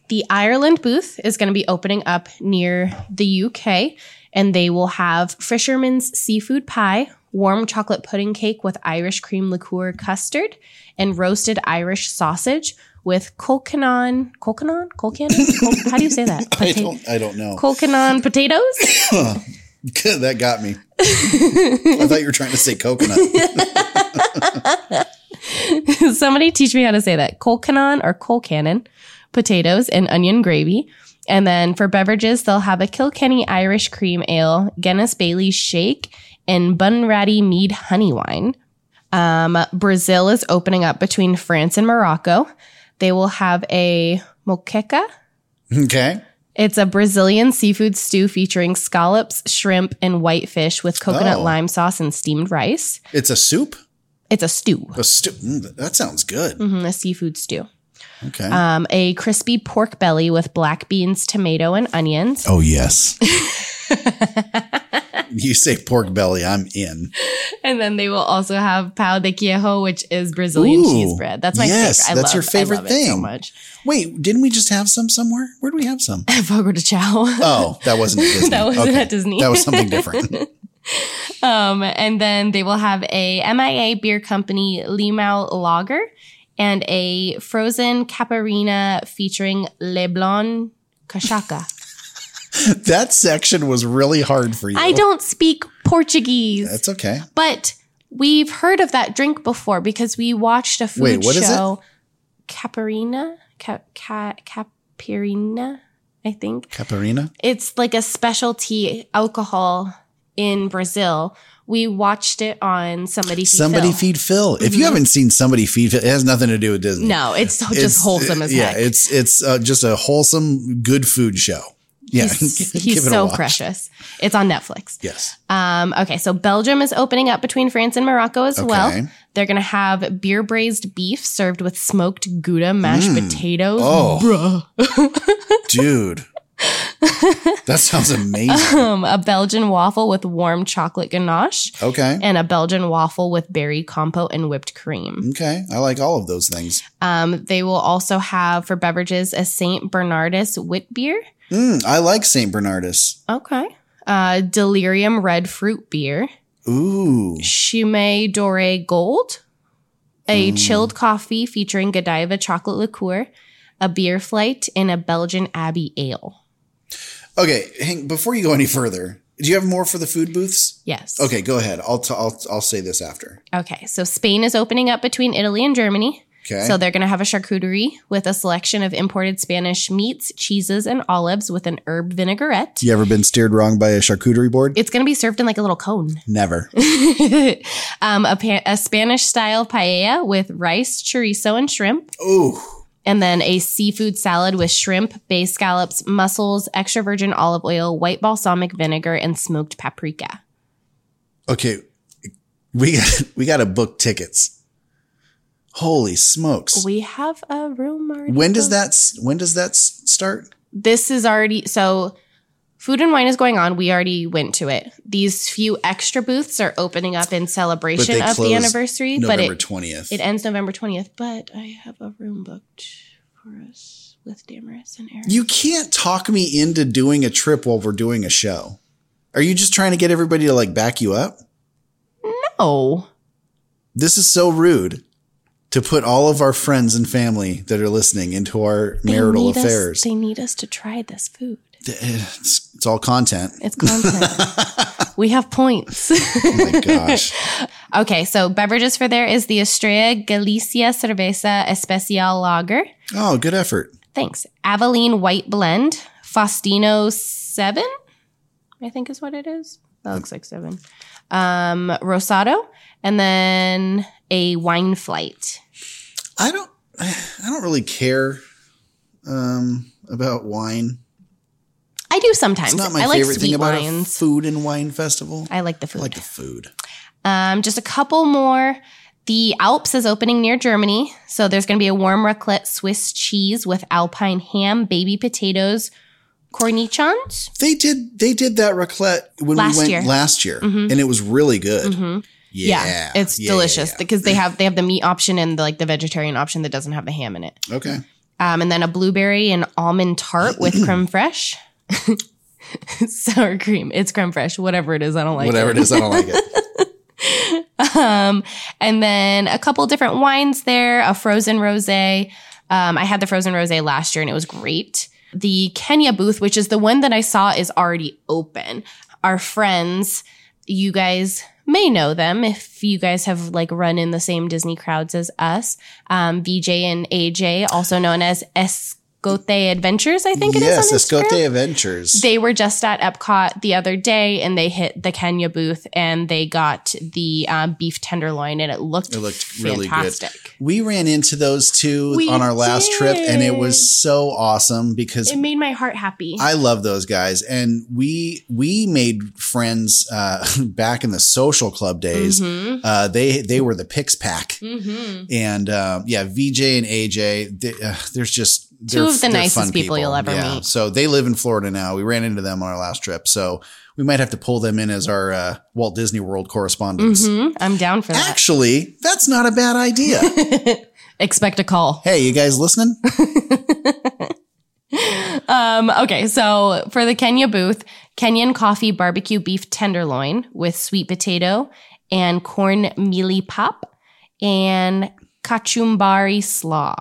the Ireland booth is going to be opening up near the UK, and they will have Fisherman's seafood pie, warm chocolate pudding cake with Irish cream liqueur custard, and roasted Irish sausage with colcanon, colcanon, colcanon. Col- How do you say that? I don't, I don't know. colcanon potatoes. that got me. I thought you were trying to say coconut. Somebody teach me how to say that. Colcanon or colcannon, potatoes and onion gravy. And then for beverages, they'll have a Kilkenny Irish cream ale, Guinness Bailey's shake, and Bunratty mead honey wine. Um, Brazil is opening up between France and Morocco. They will have a moqueca. Okay. It's a Brazilian seafood stew featuring scallops, shrimp, and whitefish with coconut Oh. lime sauce and steamed rice. It's a soup? It's a stew, A stew. Mm, that sounds good. Mhm, a seafood stew. Okay. um, a crispy pork belly with black beans, tomato, and onions. oh, yes. you say pork belly, I'm in. And then they will also have pão de queijo, which is Brazilian Ooh, cheese bread. That's my yes, favorite. I that's love, your favorite it so thing. much. Wait, didn't we just have some somewhere? Where do we have some? At Fogo de chao. Oh, that wasn't at Disney. That wasn't at Disney. That was something different. Um, and then they will have a MIA beer company Limau Lager and a frozen caparina featuring Leblon Cachaca. that section was really hard for you. I don't speak Portuguese, That's okay. but we've heard of that drink before because we watched a food Wait, what is it? show. Caparina? Ca- ca- capirina, I think. Caparina? It's like a specialty alcohol in Brazil. We watched it on Somebody Feed Somebody Phil. feed Phil. If you haven't seen Somebody Feed Phil, it has nothing to do with Disney. No, it's so- just It's- wholesome as yeah, heck. it's it's uh, just a wholesome, good food show. Yeah, He's, he's so precious. It's on Netflix. Yes. Um, okay, so Belgium is opening up between France and Morocco as Okay. well. They're going to have beer braised beef served with smoked Gouda mashed potatoes. Oh. Dude, that sounds amazing. Um, a Belgian waffle with warm chocolate ganache. Okay. And a Belgian waffle with berry compote and whipped cream. Okay. I like all of those things. Um, they will also have for beverages a St. Bernardus wit beer. Mm, I like St. Bernardus. Okay. Uh, Delirium red fruit beer. Ooh. Chimay Doré Gold, a chilled coffee featuring Godiva chocolate liqueur, a beer flight, and a Belgian Abbey ale. Okay. Hang, before you go any further, do you have more for the food booths? Yes. Okay, go ahead. I'll, t- I'll, I'll say this after. Okay. So Spain is opening up between Italy and Germany. Okay. So they're going to have a charcuterie with a selection of imported Spanish meats, cheeses, and olives with an herb vinaigrette. you ever been steered wrong by a charcuterie board? It's going to be served in like a little cone. Never. um, a, pa- a Spanish style paella with rice, chorizo, and shrimp. Ooh. and then a seafood salad with shrimp, bay scallops, mussels, extra virgin olive oil, white balsamic vinegar, and smoked paprika. Okay. We got, we got to book tickets. Holy smokes. We have a room already. when does that, when does that start? This is already so. Food and wine is going on. We already went to it. These few extra booths are opening up in celebration of the anniversary. but November it, 20th. it ends November twentieth. But I have a room booked for us with Damaris and Eric. You can't talk me into doing a trip while we're doing a show. Are you just trying to get everybody to like back you up? no, This is so rude to put all of our friends and family that are listening into our They marital need us- affairs. they need us to try this food. It's, it's all content. It's content. we have points. Oh my gosh. okay, so beverages for there is the Estrella Galicia Cerveza Especial Lager. Oh, good effort. Thanks. Aveline White Blend. Faustino 7, I think is what it is. That looks like 7. Um, Rosado. And then a wine flight. I don't I don't really care um about wine. I do sometimes. It's not my I like favorite sweet thing about a food and wine festival. I like the food. I like the food. Um, just a couple more. The Alps is opening near Germany. So there's going to be a warm raclette Swiss cheese with alpine ham, baby potatoes, cornichons. They did they did that raclette when Last we went year. last year Mhm. and it was really good. Mhm. Yeah. Yeah, it's Yeah, delicious because they have they have the meat option and the, like the vegetarian option that doesn't have the ham in it. Okay. Um, and then a blueberry and almond tart with creme fraiche. Sour cream. It's creme fraiche. Whatever it is, I don't like it. Whatever it. it is, I don't like it. um, and then a couple different wines there, a frozen rosé. Um, I had the frozen rosé last year and it was great. The Kenya booth, which is the one that I saw, is already open. Our friends, you guys may know them if you guys have like run in the same Disney crowds as us. Um, VJ and AJ, also known as Escote Adventures, I think it is yes, on Escote Instagram. Adventures. They were just at Epcot the other day and they hit the Kenya booth and they got the uh, beef tenderloin and it looked, It looked really fantastic. good. We ran into those two We on our last trip, and it was so awesome because It made my heart happy. I love those guys, and we we made friends uh, back in the social club days. Mhm. Uh, they they were the Pix Pack, Mhm. and uh, yeah, VJ and AJ. They, uh, there's just they're- of the nicest fun people you'll ever meet. So they live in Florida now. We ran into them on our last trip. So we might have to pull them in as our uh, Walt Disney World correspondents. Mhm, I'm down for that. Actually, that's not a bad idea. Expect a call. hey, you guys listening? Um, okay, so for the Kenya booth, Kenyan coffee barbecue beef tenderloin with sweet potato and corn mealie pap and kachumbari slaw.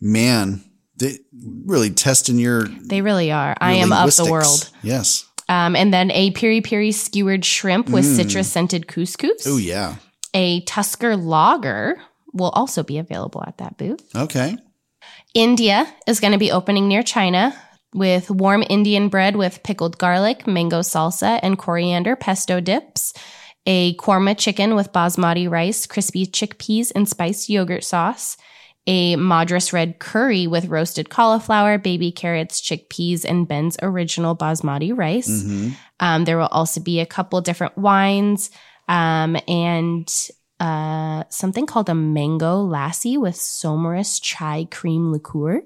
Man, they really testing your. They really are. I am of the world. Yes. Um, and then a piri piri skewered shrimp with citrus scented couscous. Oh yeah. A Tusker lager will also be available at that booth. Okay. India is going to be opening near China with warm Indian bread with pickled garlic, mango salsa, and coriander pesto dips. A korma chicken with basmati rice, crispy chickpeas, and spiced yogurt sauce. A Madras red curry with roasted cauliflower, baby carrots, chickpeas, and Ben's original basmati rice. Mm-hmm. Um, there will also be a couple different wines um, and uh, something called a mango lassi with Somrus chai cream liqueur,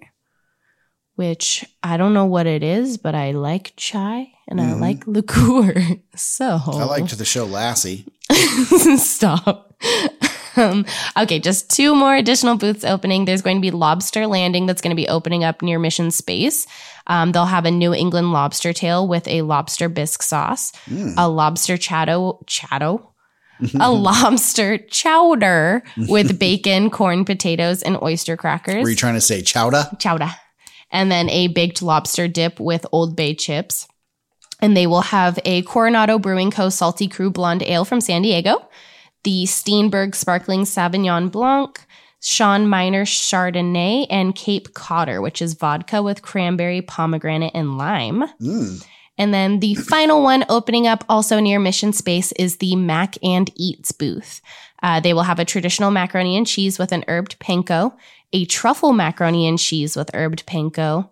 which I don't know what it is, but I like chai and I Mhm. like liqueur. So I liked the show Lassie. Stop. Um, okay, just two more additional booths opening. There's going to be Lobster Landing that's going to be opening up near Mission Space. Um, they'll have a New England lobster tail with a lobster bisque sauce, Mm. a lobster chatto, chatto, a lobster chowder with bacon, corn, potatoes, and oyster crackers. Were you trying to say chowder? chowder, and then a baked lobster dip with Old Bay chips. And they will have a Coronado Brewing Co. Salty Crew Blonde Ale from San Diego, the Steenberg Sparkling Sauvignon Blanc, Sean Minor Chardonnay, and Cape Codder, which is vodka with cranberry, pomegranate, and lime. Mm. And then the final one opening up also near Mission Space is the Mac and Eats booth. Uh, they will have a traditional macaroni and cheese with an herbed panko, a truffle macaroni and cheese with herbed panko.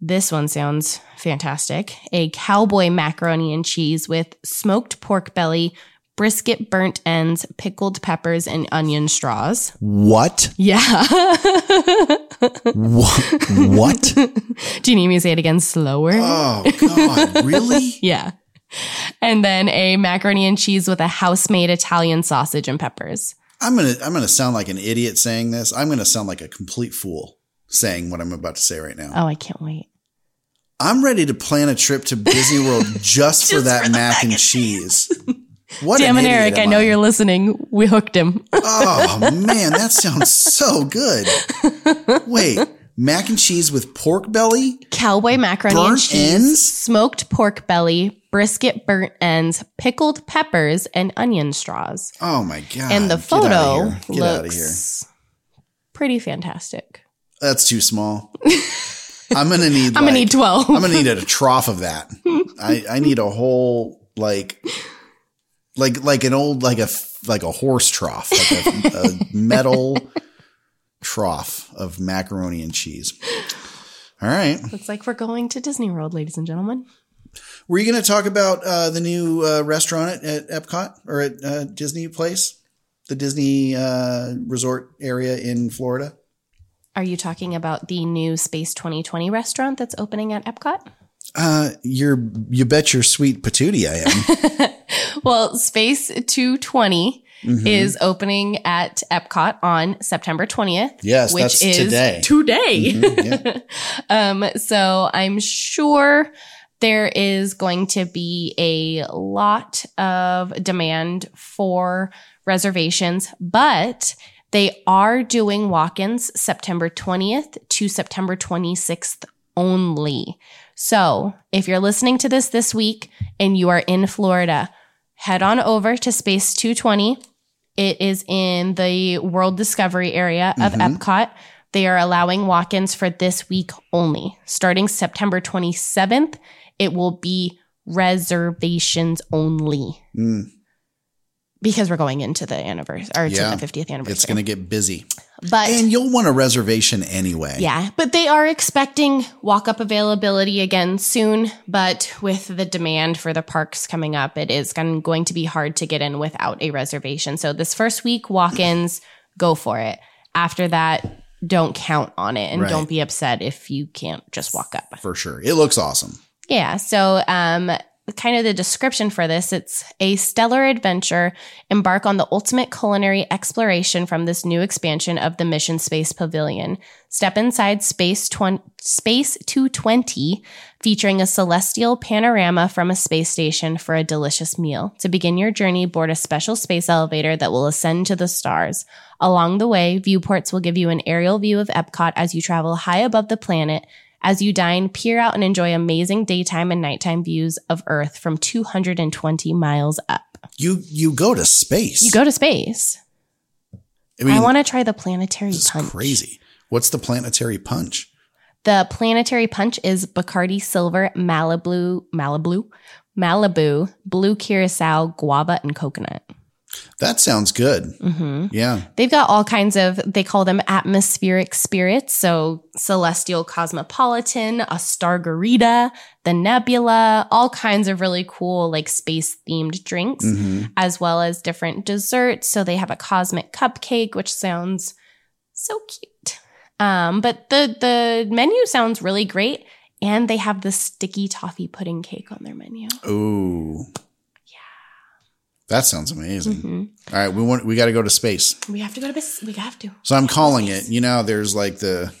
This one sounds fantastic. A cowboy macaroni and cheese with smoked pork belly, brisket burnt ends, pickled peppers, and onion straws. What? Yeah. What? what? Do you need me to say it again slower? Oh God! Really? Yeah. And then a macaroni and cheese with a house made Italian sausage and peppers. I'm gonna I'm gonna sound like an idiot saying this. I'm gonna sound like a complete fool saying what I'm about to say right now. Oh, I can't wait. I'm ready to plan a trip to Disney World just, for that mac and cheese. What Damn an it, Eric. I know you're listening. We hooked him. Oh man, that sounds so good. Wait, mac and cheese with pork belly? Cowboy macaroni and Burnt cheese, ends? smoked pork belly, brisket burnt ends, pickled peppers, and onion straws. Oh my god! and the photo here. Get out of here. looks pretty fantastic. That's too small. I'm gonna need. I'm gonna need 12. I'm gonna need a trough of that. I I need a whole like like like an old like a like a horse trough, like a, a metal trough of macaroni and cheese. All right. Looks like we're going to Disney World, ladies and gentlemen. Were you going to talk about uh, the new uh, restaurant at, at Epcot or at uh, Disney Place, the Disney uh, resort area in Florida? Are you talking about the new Space 2020 restaurant that's opening at Epcot? Uh, you're you bet your sweet patootie I am. Well, Space 220 Mhm. is opening at Epcot on September 20th. Yes, which that's is today. Today. Mhm, um, so I'm sure there is going to be a lot of demand for reservations, but they are doing walk ins September 20th to September 26th only. So if you're listening to this this week and you are in Florida, head on over to Space 220. It is in the World Discovery area of Mhm. Epcot. They are allowing walk ins for this week only. Starting September 27th, it will be reservations only Mm, because we're going into the anniversary or Yeah. to the 50th anniversary. it's going to get busy. But And you'll want a reservation anyway. yeah, but they are expecting walk up availability again soon. But with the demand for the parks coming up, it is going to be hard to get in without a reservation. So this first week, walk ins, go for it. After that, don't count on it and Right. don't be upset if you can't just walk up. For sure. It looks awesome. Yeah. So, um, kind of the description for this it's a stellar adventure. Embark on the ultimate culinary exploration from this new expansion of the Mission Space Pavilion. Step inside Space, 20, Space 220, featuring a celestial panorama from a space station for a delicious meal. To begin your journey, board a special space elevator that will ascend to the stars. Along the way, viewports will give you an aerial view of Epcot as you travel high above the planet. As you dine, peer out and enjoy amazing daytime and nighttime views of Earth from 220 miles up. You you go to space. You go to space. I mean, I want to try the planetary this is punch. crazy. What's the planetary punch? The planetary punch is Bacardi Silver, Malibu, Malibu, Malibu, Blue Curacao, Guava, and Coconut. That sounds good. hmm Yeah. They've got all kinds of, they call them atmospheric spirits. So celestial cosmopolitan, a stargarita, the nebula, all kinds of really cool, like space themed drinks, hmm as well as different desserts. So they have a cosmic cupcake, which sounds so cute. Um, but the, the menu sounds really great. And they have the sticky toffee pudding cake on their menu. Ooh. That sounds amazing. Mhm. All right, we want we got to go to space. We have to go to, space. we have to. So I'm calling it. You know, there's like the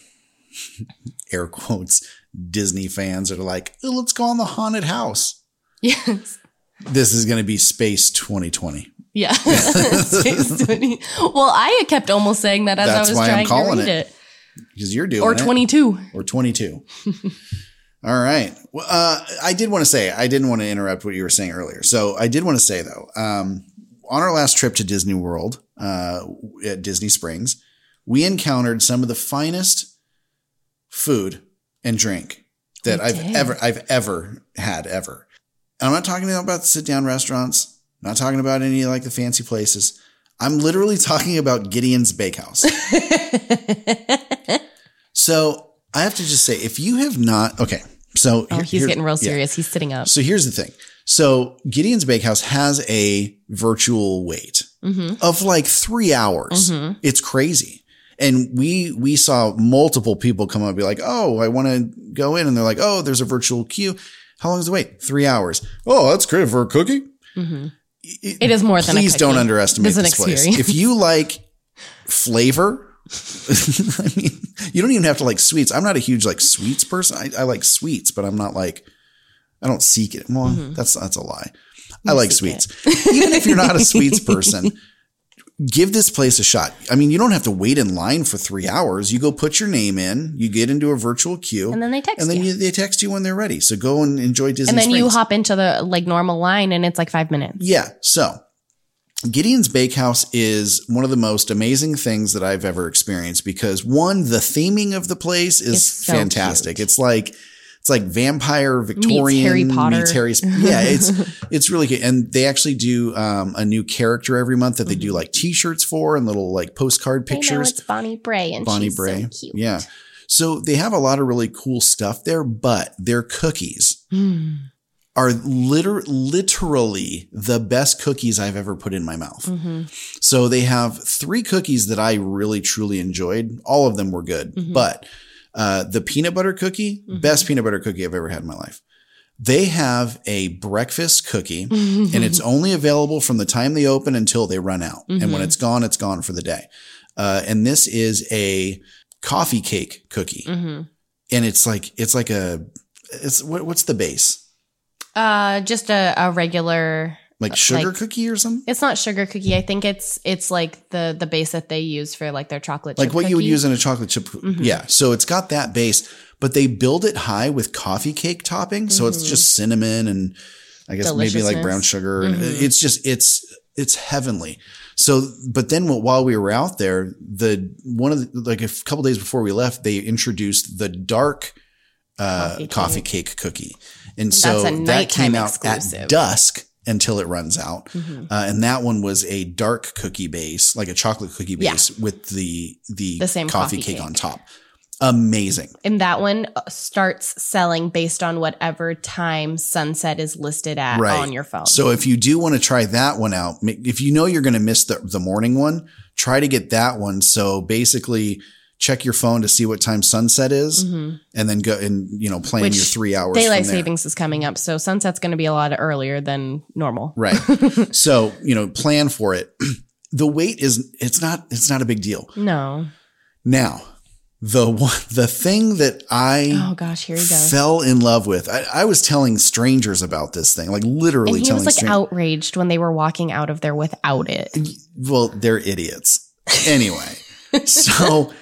air quotes Disney fans that are like, "Oh, let's go on the haunted house. Yes. This is going to be Space 2020. Yeah. Space 20. Well, I kept almost saying that as That's I was why I'm trying calling to read it. Because you're doing it. Or it. 22. or 22. All right. Well, uh, I did want to say, I didn't want to interrupt what you were saying earlier. So I did want to say though, um, on our last trip to Disney World, uh, at Disney Springs, we encountered some of the finest food and drink that We I've did. ever, I've ever had ever. And I'm not talking about sit down restaurants. I'm not talking about any like the fancy places. I'm literally talking about Gideon's Bakehouse. So I have to just say, if you have not, okay. So Oh, here- he's here- getting real yeah. serious. He's sitting up. So here's the thing. So Gideon's Bakehouse has a virtual wait hmm of like three hours. hmm It's crazy. And we we saw multiple people come up and be like, "Oh, I want to go in," and they're like, "Oh, there's a virtual queue. How long is the wait? Three hours. Oh, that's great for a cookie. Mm-hmm. It is more than a Please don't underestimate this place. If you like flavor, I mean, you don't even have to like sweets. I'm not a huge like sweets person. I, I like sweets, but I'm not like I don't seek it. Well, mm-hmm. that's that's a lie. I like sweets. even if you're not a sweets person, give this place a shot. I mean, you don't have to wait in line for three hours. You go put your name in, you get into a virtual queue, And then they text you. and then you. you, they text you when they're ready. So go and enjoy Disney. and then you hop into the like normal line and it's like five minutes. Yeah. So Gideon's Bakehouse is one of the most amazing things that I've ever experienced because one, the theming of the place is It's so fantastic. cute. It's like it's like vampire Victorian Harry Potter. meets Harry. Yeah, it's it's really good. And they actually do um, a new character every month that they do like T-shirts for and little like postcard Mm-hmm. Pictures. it's Bonnie Bray and Bonnie she's Bray. so cute. Yeah. So they have a lot of really cool stuff there, but their cookies Mm. Are liter- literally the best cookies I've ever put in my mouth. hmm So they have three cookies that I really truly enjoyed. All of them were good, Mhm. but uh, the peanut butter cookie, Mhm. best peanut butter cookie I've ever had in my life. They have a breakfast cookie and it's only available from the time they open until they run out. And when Mhm. it's gone, it's gone for the day. Uh, and this is a coffee cake cookie. hmm And it's like, it's like a, it's what, what's the base? Uh, just a, a regular. Like sugar Like- cookie or something? It's not sugar cookie. I think it's it's like the the base that they use for like their chocolate. like what you would use in a chocolate chip. Mhm. Yeah. So it's got that base, but they build it high with coffee cake topping. So it's just cinnamon and I guess maybe like brown sugar. Mhm. it's just, it's, it's heavenly. So, but then while we were out there, the one of the, like a couple days before we left, they introduced the dark, uh, Coffee coffee, cake. cake cookie. And so that came out exclusive. at dusk until it runs out. Mhm. Uh, and that one was a dark cookie base, like a chocolate cookie Yeah. base with the the, The same coffee, coffee cake, cake. on top. Amazing. And that one uh, starts selling based on whatever time sunset is listed at Right. on your phone. So if you do want to try that one out, if you know you're going to miss the, the morning one, try to get that one. So basically check your phone to see what time sunset is, and then go and you know plan Mm-hmm. Which your three hours. Daylight savings is coming up, so sunset's going to be a lot earlier than normal. Right. so, you know, plan for it. The wait is it's not it's not a big deal. No. Now, the one the thing that I Oh gosh, here he goes. fell in love with. I, I was telling strangers about this thing, like literally and he telling was like strangers. outraged when they were walking out of there without it. Well, they're idiots. Anyway, so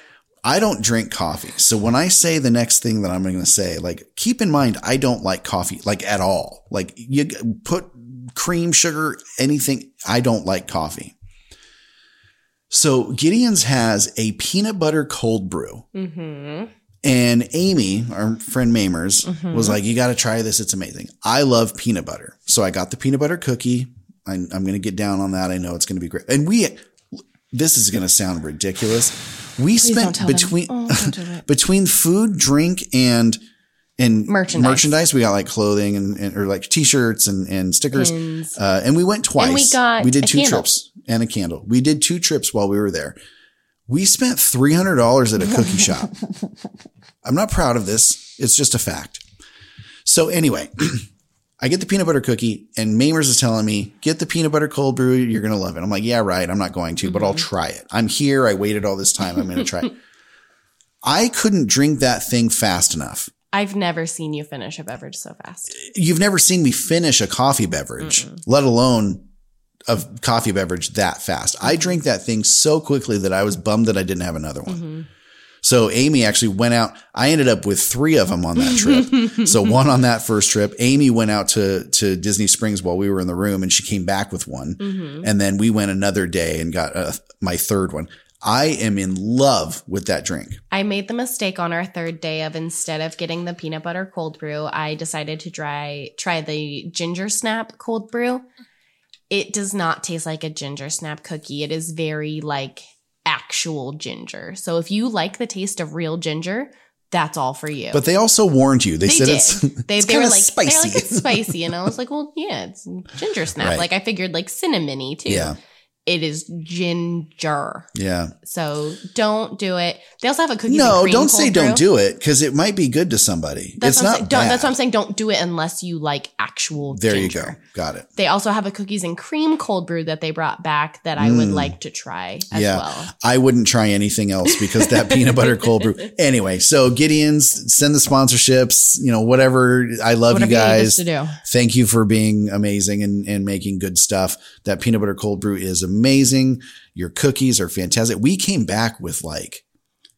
I don't drink coffee. So when I say the next thing that I'm going to say, like keep in mind, I don't like coffee like at all. Like you put cream, sugar, anything. I don't like coffee. So Gideon's has a peanut butter cold brew. Mm-hmm. And Amy, our friend Mamers, was like, "You got to try this. It's amazing. I love peanut butter." So I got the peanut butter cookie. I, I'm going to get down on that. I know it's going to be great. And we, this is going to sound ridiculous. We don't spent between Oh, don't do it. between food, drink, and and Merchandise. Merchandise. We got like clothing and, and or like t-shirts and and stickers. Uh, and we went twice. And we got we did two candle. trips and a candle. We did two trips while we were there. We spent three hundred dollars at a cookie shop. I'm not proud of this. It's just a fact. So anyway, I get the peanut butter cookie and Mamers is telling me, get the peanut butter cold brew. You're going to love it. I'm like, yeah, right. I'm not going to, but I'll mm-hmm. try it. I'm here. I waited all this time. I'm going to try it. I couldn't drink that thing fast enough. I've never seen you finish a beverage so fast. You've never seen me finish a coffee beverage, let alone a coffee beverage that fast. I drank that thing so quickly that I was bummed that I didn't have another one. Mm-hmm. So Amy actually went out. I ended up with three of them on that trip. so one on that first trip. Amy went out to to Disney Springs while we were in the room, and she came back with one. And then we went another day and got uh, my third one. I am in love with that drink. I made the mistake on our third day of instead of getting the peanut butter cold brew, I decided to try try the ginger snap cold brew. It does not taste like a ginger snap cookie. It is very like actual ginger. So if you like the taste of real ginger, that's all for you. But they also warned you. They, they said did. it's they it's they were like spicy. Like it's spicy, and I was like, well, yeah, it's ginger snap. Right. Like I figured, like cinnamony too. yeah, It is ginger. yeah. So don't do it. They also have a cookies. No, and cream don't say don't do it because it might be good to somebody. That's it's not saying. Don't, bad. that's what I'm saying. Don't do it unless you like actual. There ginger. you go. Got it. They also have a cookies and cream cold brew that they brought back that I would Mm. like to try as Yeah. well. I wouldn't try anything else because that peanut butter cold brew. Anyway, so Gideon's send the sponsorships, you know, whatever. I love Whatever you you guys. to do. Thank you for being amazing and, and making good stuff. That peanut butter cold brew is amazing. Your cookies are fantastic. We came back with like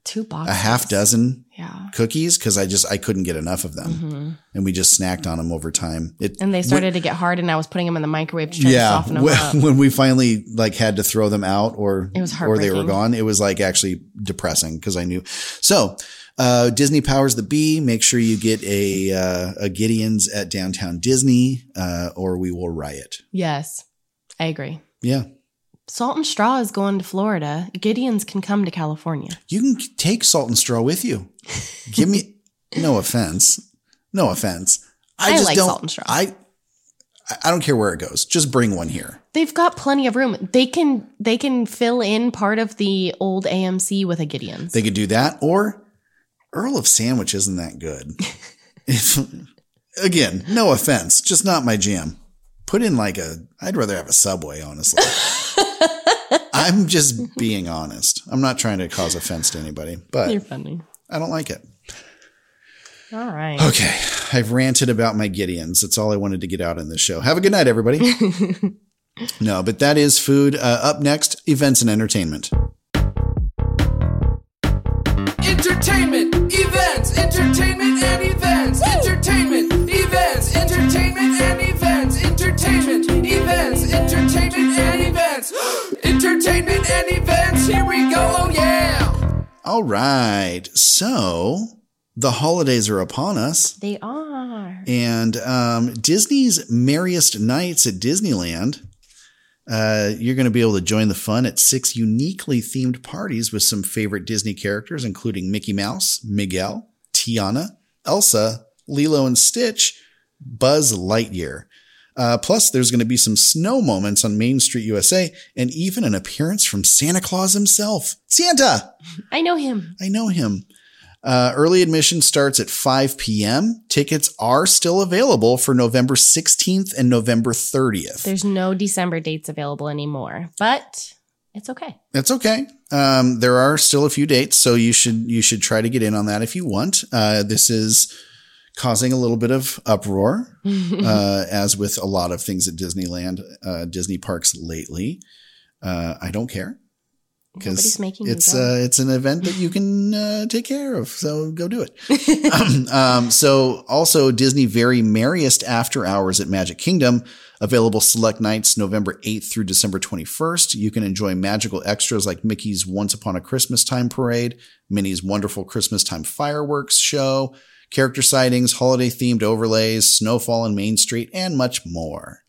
Two boxes. a half dozen Yeah. cookies because I just I couldn't get enough of them, and we just snacked on them over time. It Mm-hmm. And they started to get hard, and I was putting them in the microwave to try to soften them when, up. when we finally like had to throw them out or It was or they were gone, it was like actually depressing because I knew. So, uh, Disney powers the bee. Make sure you get a uh, a Gideon's at downtown Disney, uh, or we will riot. Yes, I agree. Yeah, Salt and Straw is going to Florida. Gideon's can come to California. you can take salt and straw with you. Give me no offense, no offense. I, I just like don't. Salt and Straw. I I don't care where it goes. Just bring one here. They've got plenty of room. They can they can fill in part of the old AMC with a Gideon's. They could do that, or Earl of Sandwich isn't that good. if, again, no offense, just not my jam. Put in like a, I'd rather have a Subway, honestly. I'm just being honest. I'm not trying to cause offense to anybody, but You're funny. I don't like it. All right. Okay, I've ranted about my Gideons. That's all I wanted to get out in this show. Have a good night, everybody. no, but that is food. Uh, up next, events and entertainment. Entertainment, All right. So the holidays are upon us. They are. And um, Disney's Merriest Nights at Disneyland. Uh, you're going to be able to join the fun at six uniquely themed parties with some favorite Disney characters, including Mickey Mouse, Miguel, Tiana, Elsa, Lilo and Stitch, Buzz Lightyear. Uh, plus, there's going to be some snow moments on Main Street USA and even an appearance from Santa Claus himself. Santa! I know him. I know him. Uh, early admission starts at 5 p.m. Tickets are still available for November 16th and November 30th. There's no December dates available anymore, but it's okay. That's okay. Um, there are still a few dates, so you should you should try to get in on that if you want. Uh, this is causing a little bit of uproar, uh, as with a lot of things at Disneyland, uh, Disney parks lately. Uh, I don't care Nobody's making you it's uh, it's an event that you can uh, take care of. So go do it. um, um, so also Disney Very Merriest After Hours at Magic Kingdom available select nights November 8th through December 21st. You can enjoy magical extras like Mickey's Once Upon a Christmas Time parade, Minnie's Wonderful Christmas Time fireworks show, character sightings, holiday themed overlays, snowfall on Main Street, and much more.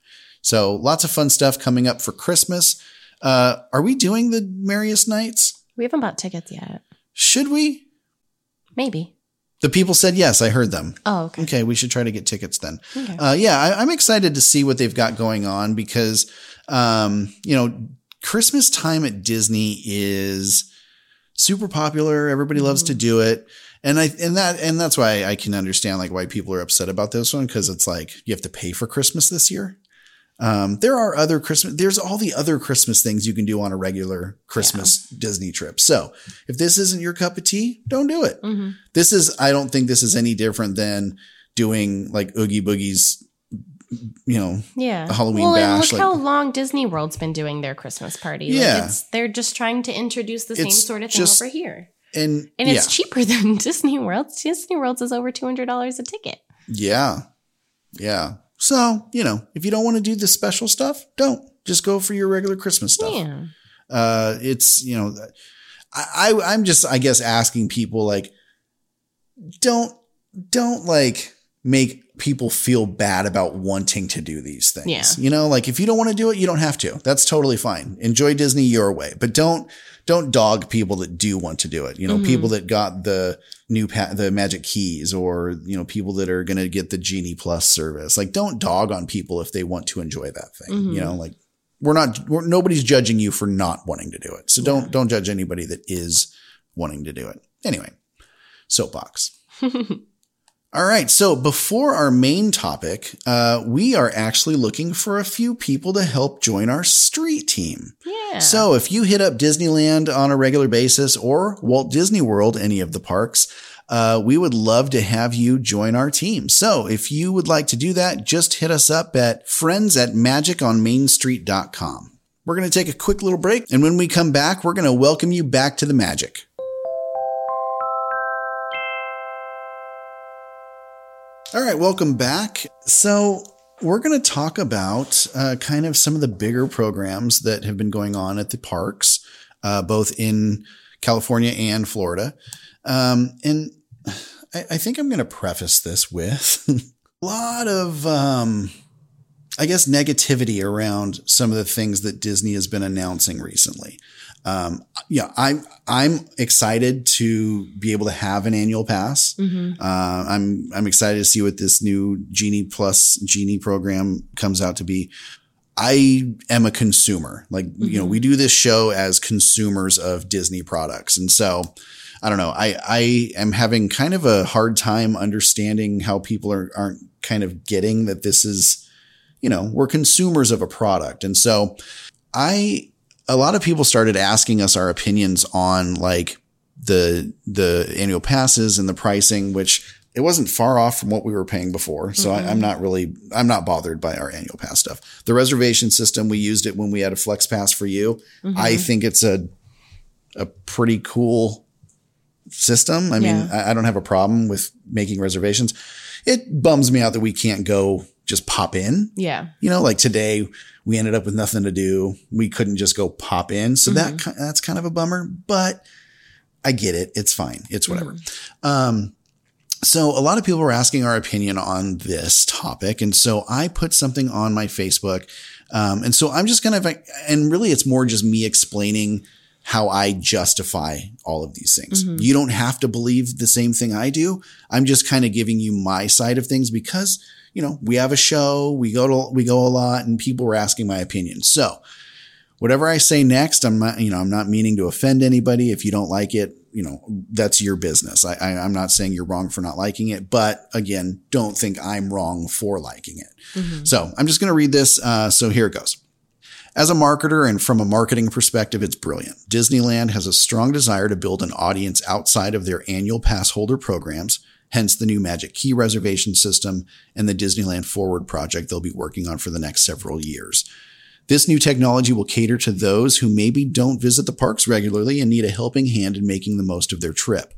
So lots of fun stuff coming up for Christmas. Uh, are we doing the merriest nights? we haven't bought tickets yet. Should we? Maybe. The people said yes. I heard them. Oh, okay. Okay, we should try to get tickets then. Okay. Uh, yeah, I, I'm excited to see what they've got going on because, um, you know, Christmas time at Disney is super popular. Everybody loves to do it. And I, and that, and that's why I can understand like why people are upset about this one. Cause it's like, you have to pay for Christmas this year. Um, there are other Christmas, there's all the other Christmas things you can do on a regular Christmas Disney trip. So if this isn't your cup of tea, don't do it. hmm This is, I don't think this is any different than doing like Oogie Boogie's, you know, Yeah. Halloween well, bash, look like- how long Disney World's been doing their Christmas party. Yeah. Like it's, they're just trying to introduce the same sort of thing just- over here. And, And yeah, it's cheaper than Disney World. Disney World's is over $200 a ticket. yeah, yeah. So, you know, if you don't want to do the special stuff, don't just go for your regular Christmas stuff. Yeah. Uh, it's, you know, I, I, I'm just, I guess, asking people like, don't, don't like make people feel bad about wanting to do these things. Yeah. You know, like if you don't want to do it, you don't have to. That's totally fine. Enjoy Disney your way, but don't, don't dog people that do want to do it. You know, Mhm. people that got the new, pa- the magic keys or, you know, people that are going to get the Genie Plus service. Like don't dog on people if they want to enjoy that thing. Mhm. You know, like we're not, we're, nobody's judging you for not wanting to do it. So don't, don't judge anybody that is wanting to do it. Anyway, soapbox. All right. So before our main topic, uh, we are actually looking for a few people to help join our street team. Yeah. So if you hit up Disneyland on a regular basis or Walt Disney World, any of the parks, uh, we would love to have you join our team. So if you would like to do that, just hit us up at friends at magiconmainstreet.com. We're going to take a quick little break. And when we come back, we're going to welcome you back to the magic. All right, welcome back. So, we're going to talk about uh, kind of some of the bigger programs that have been going on at the parks, uh, both in California and Florida. Um, and I, I think I'm going to preface this with a lot of, um, I guess, negativity around some of the things that Disney has been announcing recently. Um, yeah, I'm I'm excited to be able to have an annual pass. Mhm. Uh, I'm I'm excited to see what this new Genie Plus Genie program comes out to be. I am a consumer. Like you know, we do this show as consumers of Disney products, and so I don't know. I I am having kind of a hard time understanding how people are aren't kind of getting that this is, you know, we're consumers of a product, and so I a lot of people started asking us our opinions on like the the annual passes and the pricing, which it wasn't far off from what we were paying before. So I, I'm mm-hmm. not really I'm not bothered by our annual pass stuff. The reservation system we used it when we had a flex pass for you. Mm-hmm. I think it's a a pretty cool system. I mean, Yeah. I, I don't have a problem with making reservations. It bums me out that we can't go just pop in. Yeah. You know, like today we ended up with nothing to do. We couldn't just go pop in. So that that's kind of a bummer, but I get it. It's fine. It's whatever. Um, so a lot of people were asking our opinion on this topic. And so I put something on my Facebook. Um, and so I'm just going to, and really it's more just me explaining how I justify all of these things. You don't have to believe the same thing I do. I'm just kind of giving you my side of things because, you know, we have a show, we go to, we go a lot and people were asking my opinion. So whatever I say next, I'm not, you know, I'm not meaning to offend anybody. If you don't like it, you know, that's your business. I, I, I'm not saying you're wrong for not liking it, but again, don't think I'm wrong for liking it. So I'm just going to read this. Uh, so here it goes. As a marketer and from a marketing perspective, it's brilliant. Disneyland has a strong desire to build an audience outside of their annual pass holder programs, hence the new Magic Key reservation system and the Disneyland Forward project they'll be working on for the next several years. This new technology will cater to those who maybe don't visit the parks regularly and need a helping hand in making the most of their trip.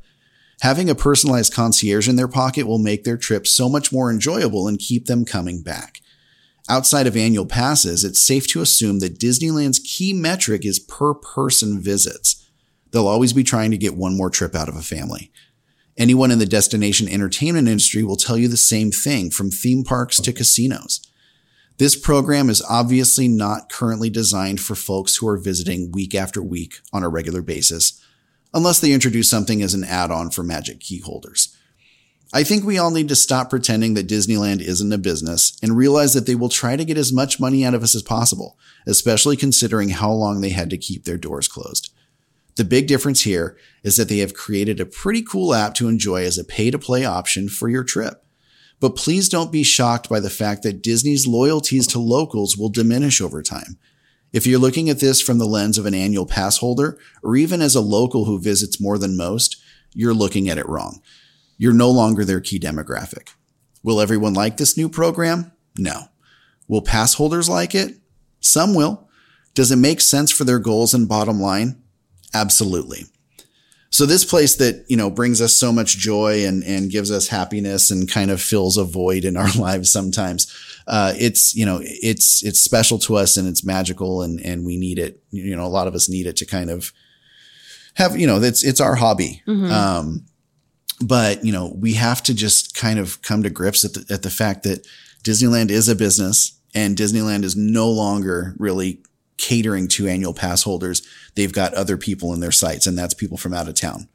Having a personalized concierge in their pocket will make their trip so much more enjoyable and keep them coming back. Outside of annual passes, it's safe to assume that Disneyland's key metric is per person visits. They'll always be trying to get one more trip out of a family. Anyone in the destination entertainment industry will tell you the same thing from theme parks to casinos. This program is obviously not currently designed for folks who are visiting week after week on a regular basis, unless they introduce something as an add on for Magic Key holders. I think we all need to stop pretending that Disneyland isn't a business and realize that they will try to get as much money out of us as possible, especially considering how long they had to keep their doors closed. The big difference here is that they have created a pretty cool app to enjoy as a pay to play option for your trip. But please don't be shocked by the fact that Disney's loyalties to locals will diminish over time. If you're looking at this from the lens of an annual pass holder, or even as a local who visits more than most, you're looking at it wrong. You're no longer their key demographic. Will everyone like this new program? No. Will pass holders like it? Some will. Does it make sense for their goals and bottom line? Absolutely. So this place that, you know, brings us so much joy and, and gives us happiness and kind of fills a void in our lives sometimes. Uh, it's, you know, it's, it's special to us and it's magical and, and we need it. You know, a lot of us need it to kind of have, you know, it's, it's our hobby. Um, but you know, we have to just kind of come to grips at the, at the fact that Disneyland is a business and Disneyland is no longer really catering to annual pass holders. They've got other people in their sights and that's people from out of town.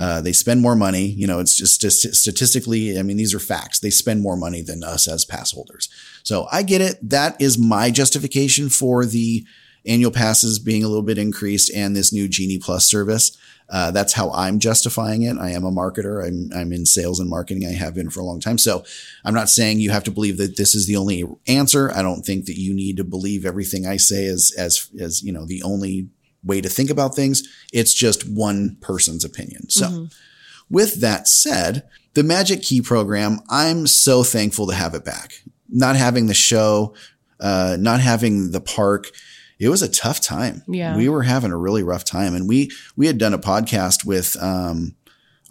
Uh, they spend more money. You know, it's just statistically, I mean, these are facts. They spend more money than us as pass holders. So I get it. That is my justification for the annual passes being a little bit increased and this new Genie Plus service. Uh, that's how I'm justifying it. I am a marketer. I'm, I'm in sales and marketing. I have been for a long time. So I'm not saying you have to believe that this is the only answer. I don't think that you need to believe everything I say as, as, as, you know, the only way to think about things. It's just one person's opinion. So with that said, the Magic Key program, I'm so thankful to have it back. Not having the show, uh, not having the park, it was a tough time. Yeah. We were having a really rough time. And we, we had done a podcast with, um,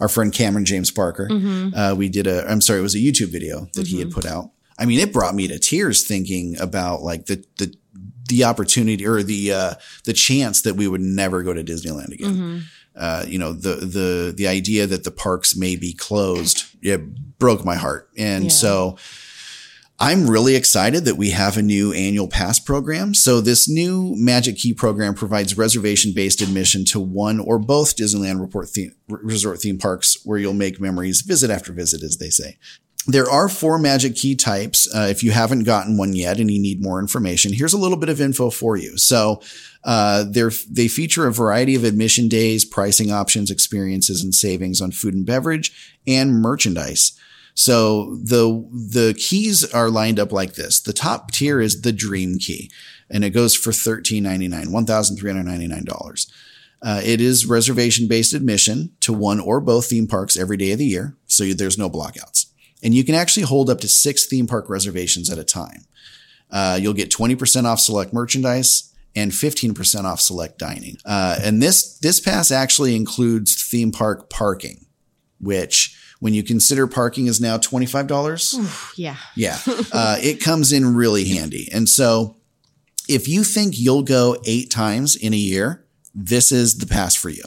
our friend Cameron James Parker. Uh, we did a, I'm sorry, it was a YouTube video that he had put out. I mean, it brought me to tears thinking about like the, the, the opportunity or the, uh, the chance that we would never go to Disneyland again. Uh, you know, the, the, the idea that the parks may be closed, it broke my heart. And Yeah. so, I'm really excited that we have a new annual pass program. So this new Magic Key program provides reservation based admission to one or both Disneyland theme, resort theme parks where you'll make memories visit after visit, as they say. There are four Magic Key types. Uh, if you haven't gotten one yet and you need more information, here's a little bit of info for you. So, uh, they're, they feature a variety of admission days, pricing options, experiences, and savings on food and beverage and merchandise. So the the keys are lined up like this. The top tier is the Dream Key, and it goes for thirteen ninety nine, one thousand three hundred ninety nine dollars. Uh, it is reservation based admission to one or both theme parks every day of the year, so there's no blockouts, and you can actually hold up to six theme park reservations at a time. Uh, you'll get twenty percent off select merchandise and 15% off select dining. Uh, and this, this pass actually includes theme park parking, which when you consider parking is now $25, Yeah. yeah, uh, it comes in really handy. And so if you think you'll go eight times in a year, this is the pass for you.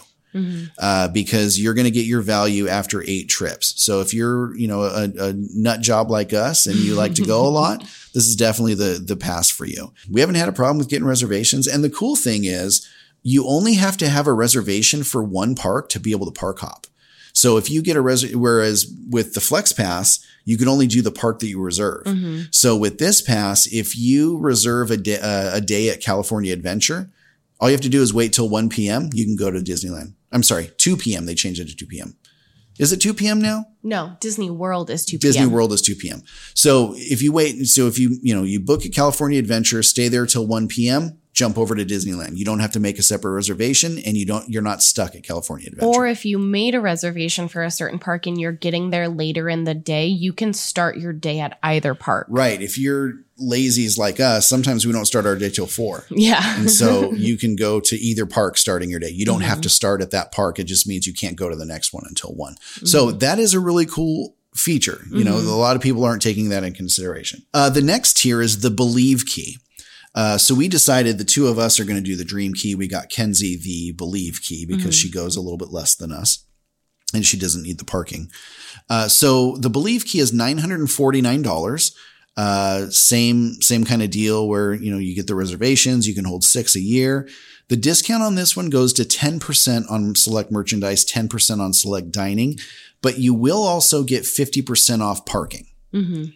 Uh, because you're going to get your value after eight trips. So if you're, you know, a, a nut job like us and you like to go a lot, this is definitely the, the pass for you. We haven't had a problem with getting reservations. And the cool thing is, you only have to have a reservation for one park to be able to park hop. So if you get a res, whereas with the Flex Pass, you can only do the park that you reserve. So with this pass, if you reserve a day, uh, a day at California Adventure, all you have to do is wait till 1 p.m. You can go to Disneyland. I'm sorry, 2 p.m. They changed it to 2 p.m. Is it 2 p.m. now? No, Disney World is 2 p.m. Disney World is 2 p.m. So if you wait, so if you, you know, you book a California Adventure, stay there till 1 p.m., jump over to Disneyland. You don't have to make a separate reservation and you don't, you're not stuck at California Adventure. Or if you made a reservation for a certain park and you're getting there later in the day, you can start your day at either park. right. If you're lazies like us, sometimes we don't start our day till four. Yeah. And so you can go to either park starting your day. You don't have mm-hmm. to start at that park. It just means you can't go to the next one until one. Mm-hmm. So that is a really cool feature. You know, mm-hmm. a lot of people aren't taking that in consideration. Uh, the next tier is the believe key. Uh, so we decided the two of us are going to do the dream key. We got Kenzie the believe key because she goes a little bit less than us and she doesn't need the parking. Uh, so the believe key is $949. Uh, same, same kind of deal where, you know, you get the reservations, you can hold six a year. The discount on this one goes to 10% on select merchandise, 10% on select dining, but you will also get 50% off parking.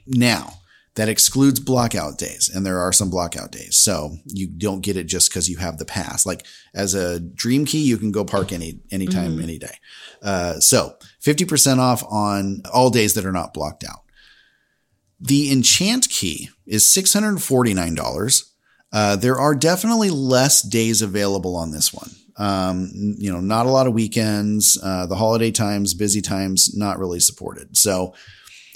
Now, that excludes blockout days, and there are some blockout days. So you don't get it just because you have the pass. Like as a dream key, you can go park any anytime, any day. Uh, so 50% off on all days that are not blocked out. The enchant key is $649. Uh, there are definitely less days available on this one. Um, you know, not a lot of weekends, uh, the holiday times, busy times, not really supported. So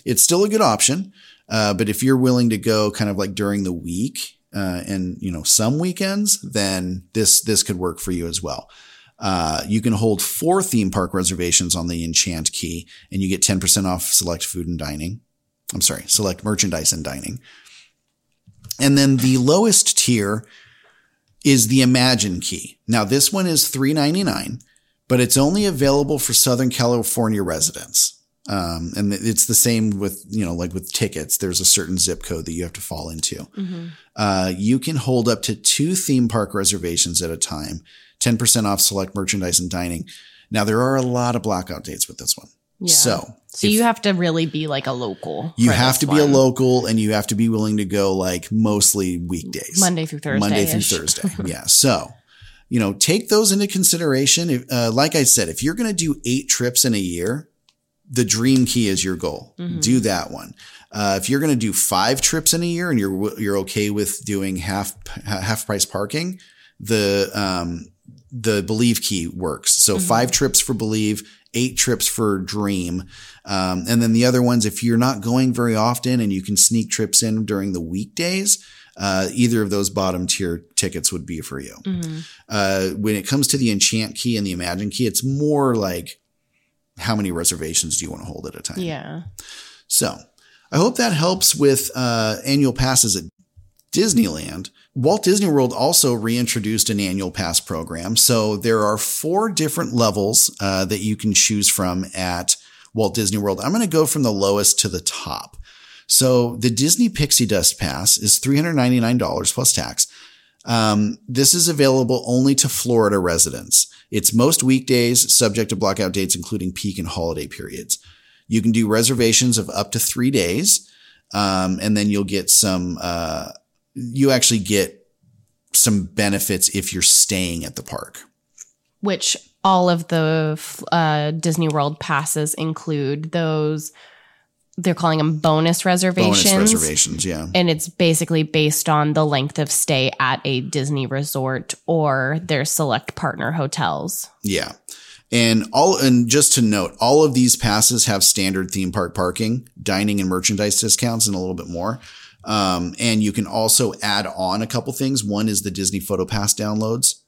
it's still a good option. Uh, but if you're willing to go kind of like during the week, uh, and you know, some weekends, then this, this could work for you as well. Uh, you can hold four theme park reservations on the Enchant Key and you get 10% off select food and dining. I'm sorry, select merchandise and dining. And then the lowest tier is the Imagine Key. Now this one is 399, but it's only available for Southern California residents. Um, and it's the same with, you know, like with tickets, there's a certain zip code that you have to fall into. Uh, you can hold up to two theme park reservations at a time, 10% off select merchandise and dining. Now there are a lot of blackout dates with this one. Yeah. So, So you have to really be like a local. you have to be a local and you have to be willing to go like mostly weekdays. Monday through Thursday. Monday through Thursday. yeah. So, you know, take those into consideration. If, uh, like I said, if you're going to do eight trips in a year, the dream key is your goal. Mm-hmm. Do that one. Uh, if you're going to do five trips in a year and you're you're okay with doing half half price parking, the um, the believe key works. So Mm-hmm. five trips for believe, eight trips for dream, um, and then the other ones if you're not going very often and you can sneak trips in during the weekdays. Uh, either of those bottom tier tickets would be for you. Mm-hmm. Uh, when it comes to the enchant key and the imagine key, it's more like how many reservations do you want to hold at a time? Yeah. So I hope that helps with uh, annual passes at Disneyland. Walt Disney World also reintroduced an annual pass program. So there are four different levels uh, that you can choose from at Walt Disney World. I'm going to go from the lowest to the top. So the Disney Pixie Dust Pass is $399 plus tax. Um, this is available only to Florida residents. It's most weekdays, subject to blockout dates, including peak and holiday periods. You can do reservations of up to three days. Um, and then you'll get some, uh, you actually get some benefits if you're staying at the park. Which all of the uh, Disney World passes include those. They're calling them bonus reservations. Bonus reservations, yeah. And it's basically based on the length of stay at a Disney resort or their select partner hotels. Yeah. And all, and just to note, all of these passes have standard theme park parking, dining and merchandise discounts and a little bit more. Um, and you can also add on a couple things. One is the Disney Photo Pass downloads.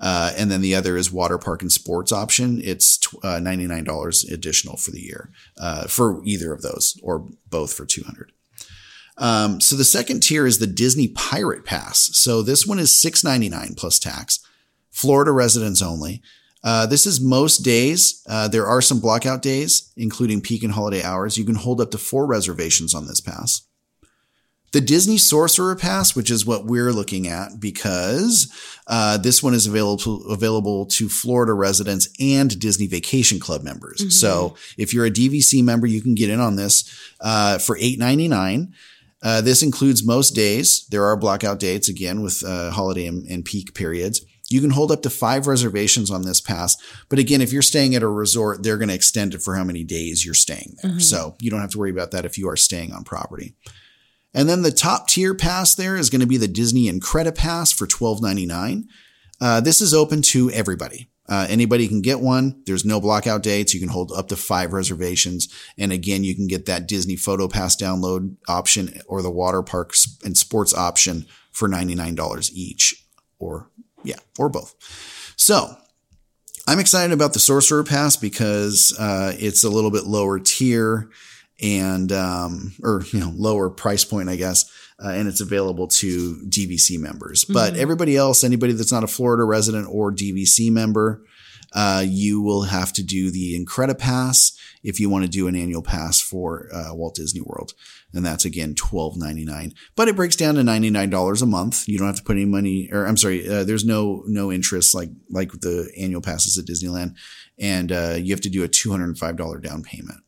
Uh, and then the other is water park and sports option. It's uh, $99 additional for the year, uh, for either of those or both for 200. Um, so the second tier is the Disney Pirate Pass. So this one is 699 plus tax, Florida residents only. Uh, this is most days. Uh, there are some blockout days, including peak and holiday hours. You can hold up to four reservations on this pass. The Disney Sorcerer Pass, which is what we're looking at, because uh, this one is available available to Florida residents and Disney Vacation Club members. So if you're a DVC member, you can get in on this uh, for eight ninety nine. Uh, this includes most days. There are blockout dates again with uh, holiday and, and peak periods. You can hold up to five reservations on this pass. But again, if you're staying at a resort, they're going to extend it for how many days you're staying there. So you don't have to worry about that if you are staying on property. And then the top tier pass there is going to be the Disney Incredi Pass for $12.99. Uh, this is open to everybody. Uh, anybody can get one. There's no blockout dates. You can hold up to five reservations. And again, you can get that Disney Photo Pass download option or the water parks and sports option for $99 each or yeah, or both. So I'm excited about the Sorcerer Pass because uh, it's a little bit lower tier and um, or you know lower price point, I guess, uh, and it's available to DVC members. But everybody else, anybody that's not a Florida resident or DVC member, uh, you will have to do the Incredi Pass if you want to do an annual pass for uh, Walt Disney World, and that's again twelve ninety nine. But it breaks down to ninety nine dollars a month. You don't have to put any money, or I'm sorry, uh, there's no no interest like like the annual passes at Disneyland, and uh, you have to do a two hundred and five dollar down payment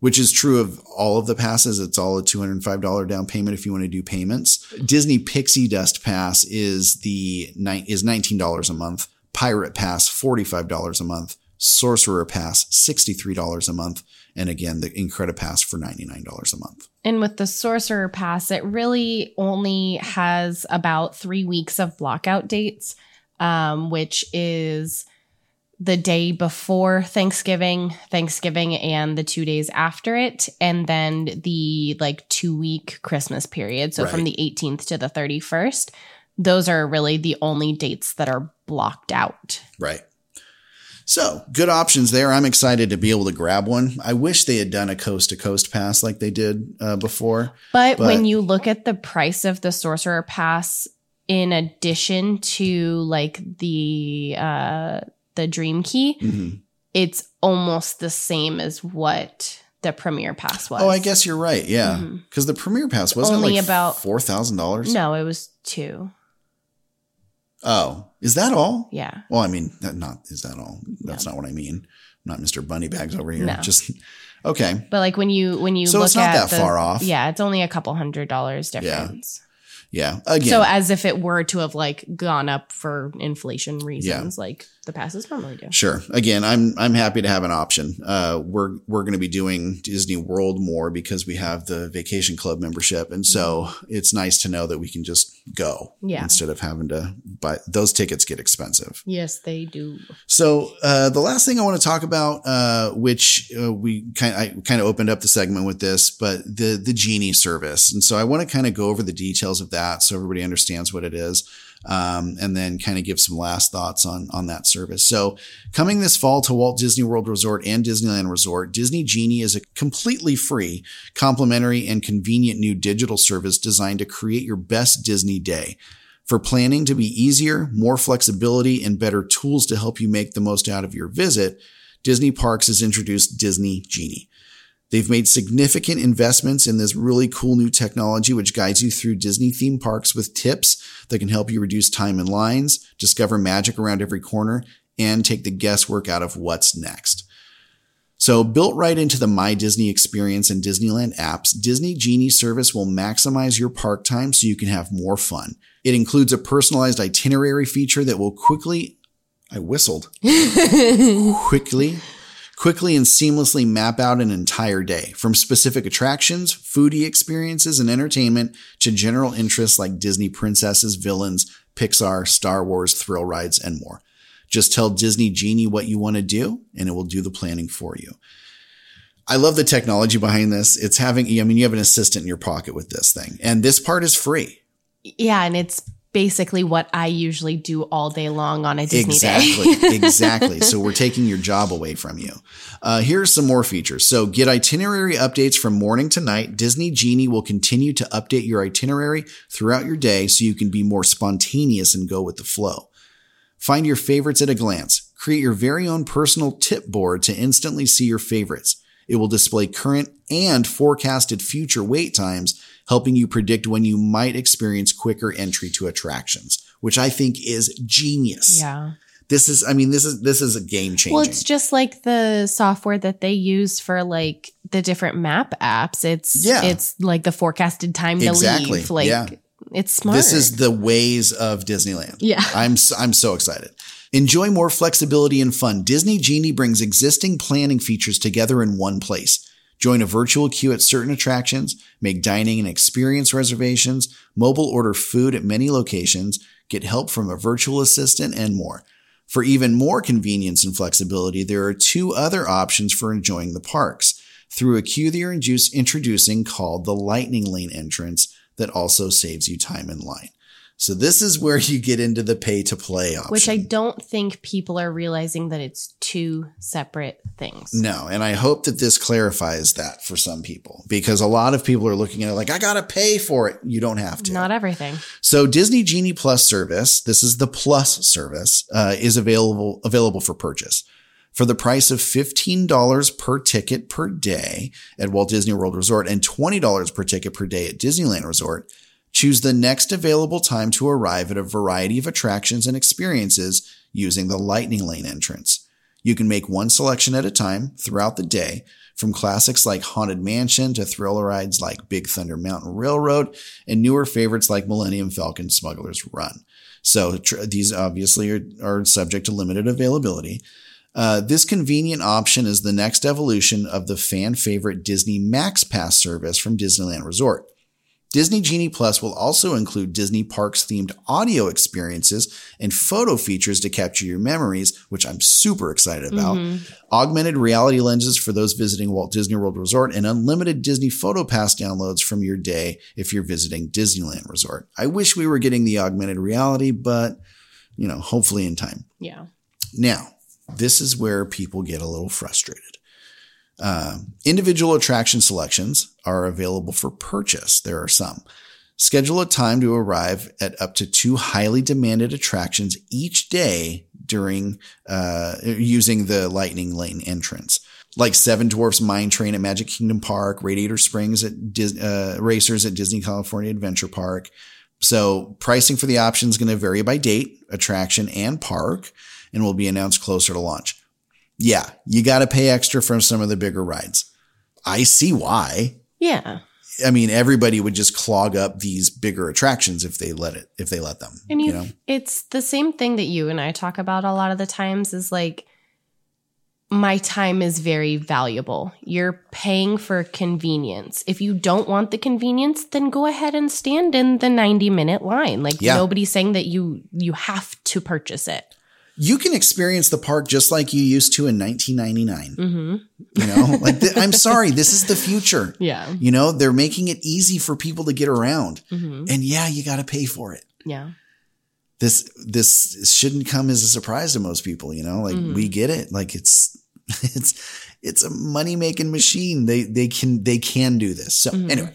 which is true of all of the passes. It's all a $205 down payment if you want to do payments. Disney Pixie Dust Pass is the is $19 a month. Pirate Pass, $45 a month. Sorcerer Pass, $63 a month. And again, the Incredipass for $99 a month. And with the Sorcerer Pass, it really only has about three weeks of blockout dates, um, which is the day before Thanksgiving, Thanksgiving, and the two days after it, and then the like two week Christmas period. So from the 18th to the 31st, those are really the only dates that are blocked out. Right. So good options there. I'm excited to be able to grab one. I wish they had done a coast to coast pass like they did uh, before. But, But- when you look at the price of the Sorcerer Pass, in addition to like the uh the Dream Key, Mhm. it's almost the same as what the Premier Pass was. Oh, I guess you're right. Yeah. Because the Premier Pass wasn't Only like about- $4,000. No, it was two. Oh, is that all? Yeah. Well, I mean, that not is that all? That's not what I mean. I'm not Mr. Bunny Bags over here. No. Just okay. But like when you when you So look it's not at that the- far off. Yeah, it's only a couple hundred dollars difference. Yeah. Again. So as if it were to have like gone up for inflation reasons, like the passes normally do. Sure. Again, I'm I'm happy to have an option. Uh, we're we're going to be doing Disney World more because we have the Vacation Club membership, and so it's nice to know that we can just go Yeah. instead of having to buy. Those tickets get expensive. Yes, they do. So uh, the last thing I want to talk about, uh, which uh, we kind I kind of opened up the segment with this, but the the genie service, and so I want to kind of go over the details of that so everybody understands what it is, um, and then kind of give some last thoughts on on that service. So coming this fall to Walt Disney World Resort and Disneyland Resort, Disney Genie is a completely free, complimentary, and convenient new digital service designed to create your best Disney day. For planning to be easier, more flexibility, and better tools to help you make the most out of your visit, Disney Parks has introduced Disney Genie. They've made significant investments in this really cool new technology, which guides you through Disney theme parks with tips that can help you reduce time in lines, discover magic around every corner, and take the guesswork out of what's next. So, built right into the My Disney experience and Disneyland apps, Disney Genie service will maximize your park time so you can have more fun. It includes a personalized itinerary feature that will quickly, I whistled, quickly, quickly and seamlessly map out an entire day from specific attractions, foodie experiences, and entertainment to general interests like Disney princesses, villains, Pixar, Star Wars, thrill rides, and more. Just tell Disney Genie what you want to do and it will do the planning for you. I love the technology behind this. It's having, I mean, you have an assistant in your pocket with this thing and this part is free. Yeah, and it's basically what I usually do all day long on a Disney day. exactly. exactly. So we're taking your job away from you. Uh, here are some more features. So get itinerary updates from morning to night. Disney Genie will continue to update your itinerary throughout your day so you can be more spontaneous and go with the flow. Find your favorites at a glance. Create your very own personal tip board to instantly see your favorites. It will display current and forecasted future wait times, helping you predict when you might experience quicker entry to attractions, which I think is genius. Yeah. This is, I mean, this is, this is a game changer. Well, it's just like the software that they use for like the different map apps. It's Yeah. it's like the forecasted time to Exactly. leave. Like Yeah. it's smart. This is the Waze of Disneyland. Yeah. I'm I'm so excited. Enjoy more flexibility and fun. Disney Genie brings existing planning features together in one place. Join a virtual queue at certain attractions, make dining and experience reservations, mobile order food at many locations, get help from a virtual assistant, and more. For even more convenience and flexibility, there are two other options for enjoying the parks. Through a queue they are introducing called the Lightning Lane entrance that also saves you time in line. So this is where you get into the pay to play option. which I don't think people are realizing that it's two separate things. No, and I hope that this clarifies that for some people because a lot of people are looking at it like, I got to pay for it. You don't have to. Not everything. So Disney Genie Plus service, this is the Plus service, uh, is available available for purchase. For the price of $15 per ticket per day at Walt Disney World Resort and $20 per ticket per day at Disneyland Resort, choose the next available time to arrive at a variety of attractions and experiences using the Lightning Lane entrance. You can make one selection at a time throughout the day, from classics like Haunted Mansion to thrill rides like Big Thunder Mountain Railroad and newer favorites like Millennium Falcon Smuggler's Run. So tr- these obviously are, are subject to limited availability. Uh, this convenient option is the next evolution of the fan favorite Disney Max Pass service from Disneyland Resort. Disney Genie Plus will also include Disney Parks themed audio experiences and photo features to capture your memories, which I'm super excited about. Mm-hmm. Augmented reality lenses for those visiting Walt Disney World Resort and unlimited Disney Photo Pass downloads from your day if you're visiting Disneyland Resort. I wish we were getting the augmented reality, but you know, hopefully in time. Yeah. Now, this is where people get a little frustrated. Um, individual attraction selections are available for purchase. There are some. Schedule a time to arrive at up to two highly demanded attractions each day during uh, using the Lightning Lane entrance, like Seven Dwarfs Mine Train at Magic Kingdom Park, Radiator Springs at Dis- uh, Racers at Disney California Adventure Park. So pricing for the option is going to vary by date, attraction, and park, and will be announced closer to launch. Yeah, you got to pay extra for some of the bigger rides. I see why. Yeah. I mean, everybody would just clog up these bigger attractions if they let it, if they let them. And you, you know, it's the same thing that you and I talk about a lot of the times is like, my time is very valuable. You're paying for convenience. If you don't want the convenience, then go ahead and stand in the 90 minute line. Like Yeah. nobody's saying that you you have to purchase it. You can experience the park just like you used to in 1999. Mm-hmm. You know, like th- I'm sorry, this is the future. Yeah. You know, they're making it easy for people to get around, Mm-hmm. and yeah, you got to pay for it. Yeah. this this shouldn't come as a surprise to most people you know like Mhm. we get it like it's it's it's a money making machine they they can they can do this so Mhm. anyway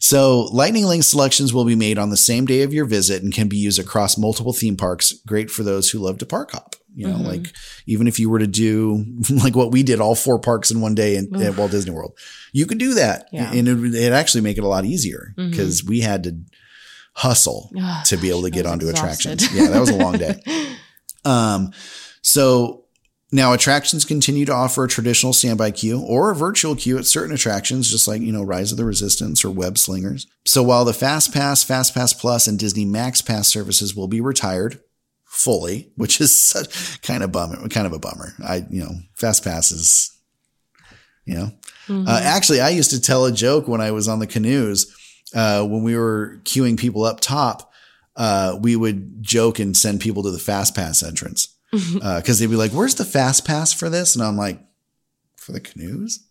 so Lightning Lane selections will be made on the same day of your visit and can be used across multiple theme parks great for those who love to park hop you know Mhm. like even if you were to do like what we did all four parks in one day in, at walt disney world you could do that Yeah. and it actually make it a lot easier because we had to hustle Ugh, to be able to get onto exhausted. attractions. Yeah, that was a long day. Um, so now attractions continue to offer a traditional standby queue or a virtual queue at certain attractions, just like, you know, Rise of the Resistance or Web Slingers. So while the Fast Pass, Fast Pass Plus, and Disney Max Pass services will be retired fully, which is such kind of bummer, kind of a bummer. I, you know, Fast Pass is, you know, uh, actually, I used to tell a joke when I was on the canoes, uh, when we were queuing people up top, uh, we would joke and send people to the fast pass entrance. Uh, cause they'd be like, where's the fast pass for this? And I'm like, for the canoes?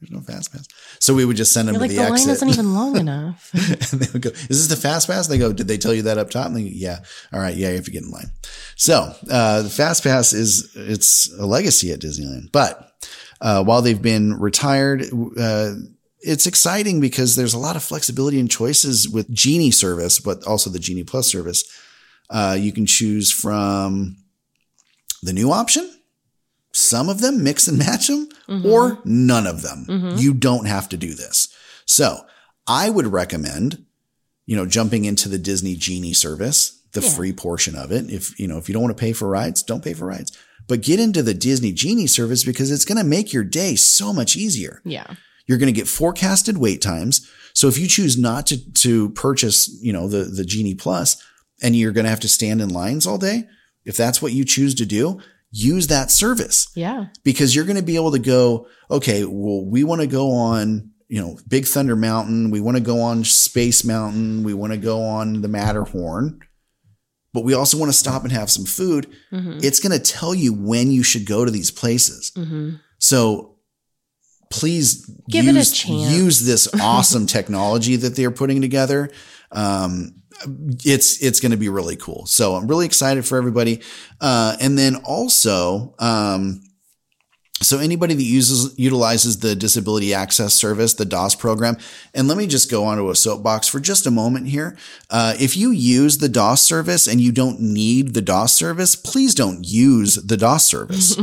There's no fast pass. So we would just send them You're to like the, the line exit. isn't even long enough. and they would go, is this the fast pass? They go, did they tell you that up top? And they go, yeah. All right. Yeah. You have to get in line. So, uh, the fast pass is, it's a legacy at Disneyland, but, uh, while they've been retired, uh, it's exciting because there's a lot of flexibility and choices with Genie service, but also the Genie Plus service. Uh, you can choose from the new option, some of them mix and match them, or none of them. You don't have to do this. So I would recommend, you know, jumping into the Disney Genie service, the Yeah. free portion of it. If, you know, if you don't want to pay for rides, don't pay for rides. But get into the Disney Genie service because it's going to make your day so much easier. Yeah. You're going to get forecasted wait times. So if you choose not to to purchase, you know, the the Genie Plus and you're going to have to stand in lines all day, if that's what you choose to do, use that service Yeah. because you're going to be able to go, okay, well, we want to go on, you know, Big Thunder Mountain. We want to go on Space Mountain. We want to go on the Matterhorn, but we also want to stop and have some food. Mm-hmm. It's going to tell you when you should go to these places. So please Give it a use, chance. use this awesome technology that they're putting together. Um, it's it's going to be really cool. So I'm really excited for everybody. Uh, and then also, um, so anybody that uses utilizes the Disability Access Service, the DAS program, and let me just go onto a soapbox for just a moment here. Uh, if you use the DAS service and you don't need the DAS service, please don't use the DAS service.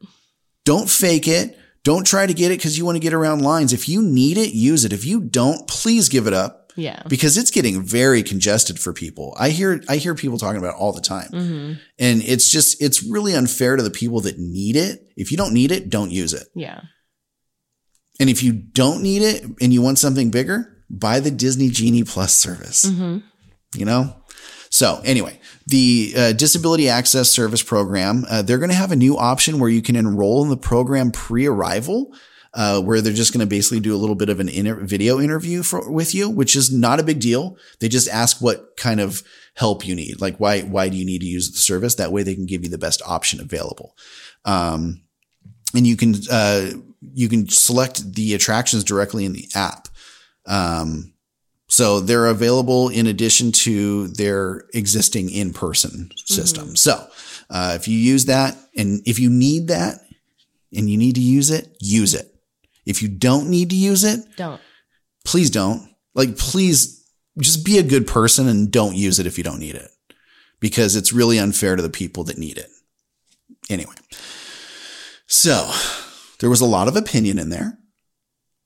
don't fake it. Don't try to get it because you want to get around lines. If you need it, use it. If you don't, please give it up Yeah. because it's getting very congested for people. I hear I hear people talking about it all the time. And it's just it's really unfair to the people that need it. If you don't need it, don't use it. Yeah. And if you don't need it and you want something bigger, buy the Disney Genie Plus service. You know? So, anyway, the uh, Disability Access Service Program, uh, they're going to have a new option where you can enroll in the program pre arrival. Uh, where they're just going to basically do a little bit of an inter- video interview for, with you, which is not a big deal. They just ask what kind of help you need. Like, why, why do you need to use the service? That way they can give you the best option available. Um, and you can, uh, you can select the attractions directly in the app. Um, so they're available in addition to their existing in-person system. So, uh, if you use that and if you need that and you need to use it, use it. If you don't need to use it, Don't. please don't. Like, please just be a good person and don't use it if you don't need it because it's really unfair to the people that need it. Anyway, so there was a lot of opinion in there,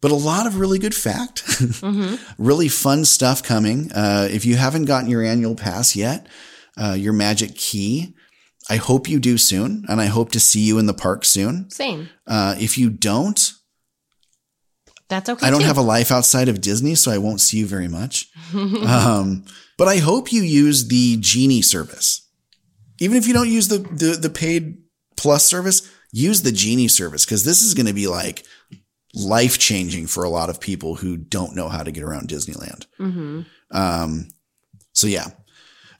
but a lot of really good fact, really fun stuff coming. Uh, if you haven't gotten your annual pass yet, uh, your magic key, I hope you do soon, and I hope to see you in the park soon. Same. Uh, if you don't, That's okay. I don't too. have a life outside of Disney, so I won't see you very much. um, but I hope you use the Genie service. Even if you don't use the the, the paid plus service, use the Genie service because this is going to be like life changing for a lot of people who don't know how to get around Disneyland. Um, so yeah.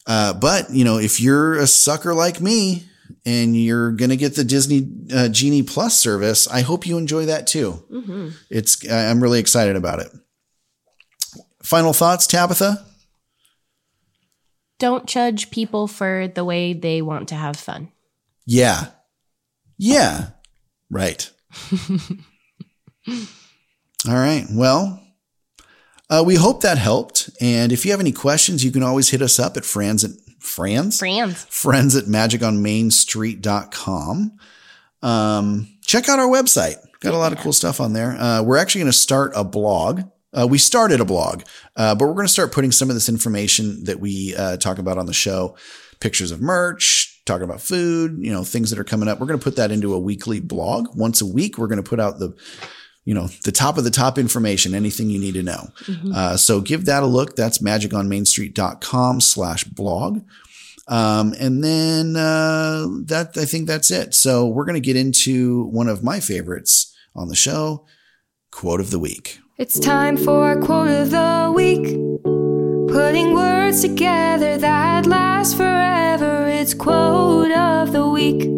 Uh, but you know, if you're a sucker like me and you're going to get the Disney uh, Genie Plus service, I hope you enjoy that too. It's, I- I'm really excited about it. Final thoughts, Tabitha? Don't judge people for the way they want to have fun. Yeah. Yeah. Right. All right. Well, uh, we hope that helped. And if you have any questions, you can always hit us up at Franz at Franz? Friends. friends at magiconmainstreet.com. Um, check out our website. Got a lot of cool stuff on there. Uh, we're actually going to start a blog. Uh, we started a blog, uh, but we're going to start putting some of this information that we uh, talk about on the show, pictures of merch, talking about food, you know, things that are coming up. We're going to put that into a weekly blog. Once a week, we're going to put out the, you know, the top of the top information, anything you need to know. Uh, so give that a look. That's magiconmainstreet.com slash blog. Um, and then, uh, that, I think that's it. So we're going to get into one of my favorites on the show, quote of the week. It's time for a quote of the week. Putting words together that last forever. It's quote of the week.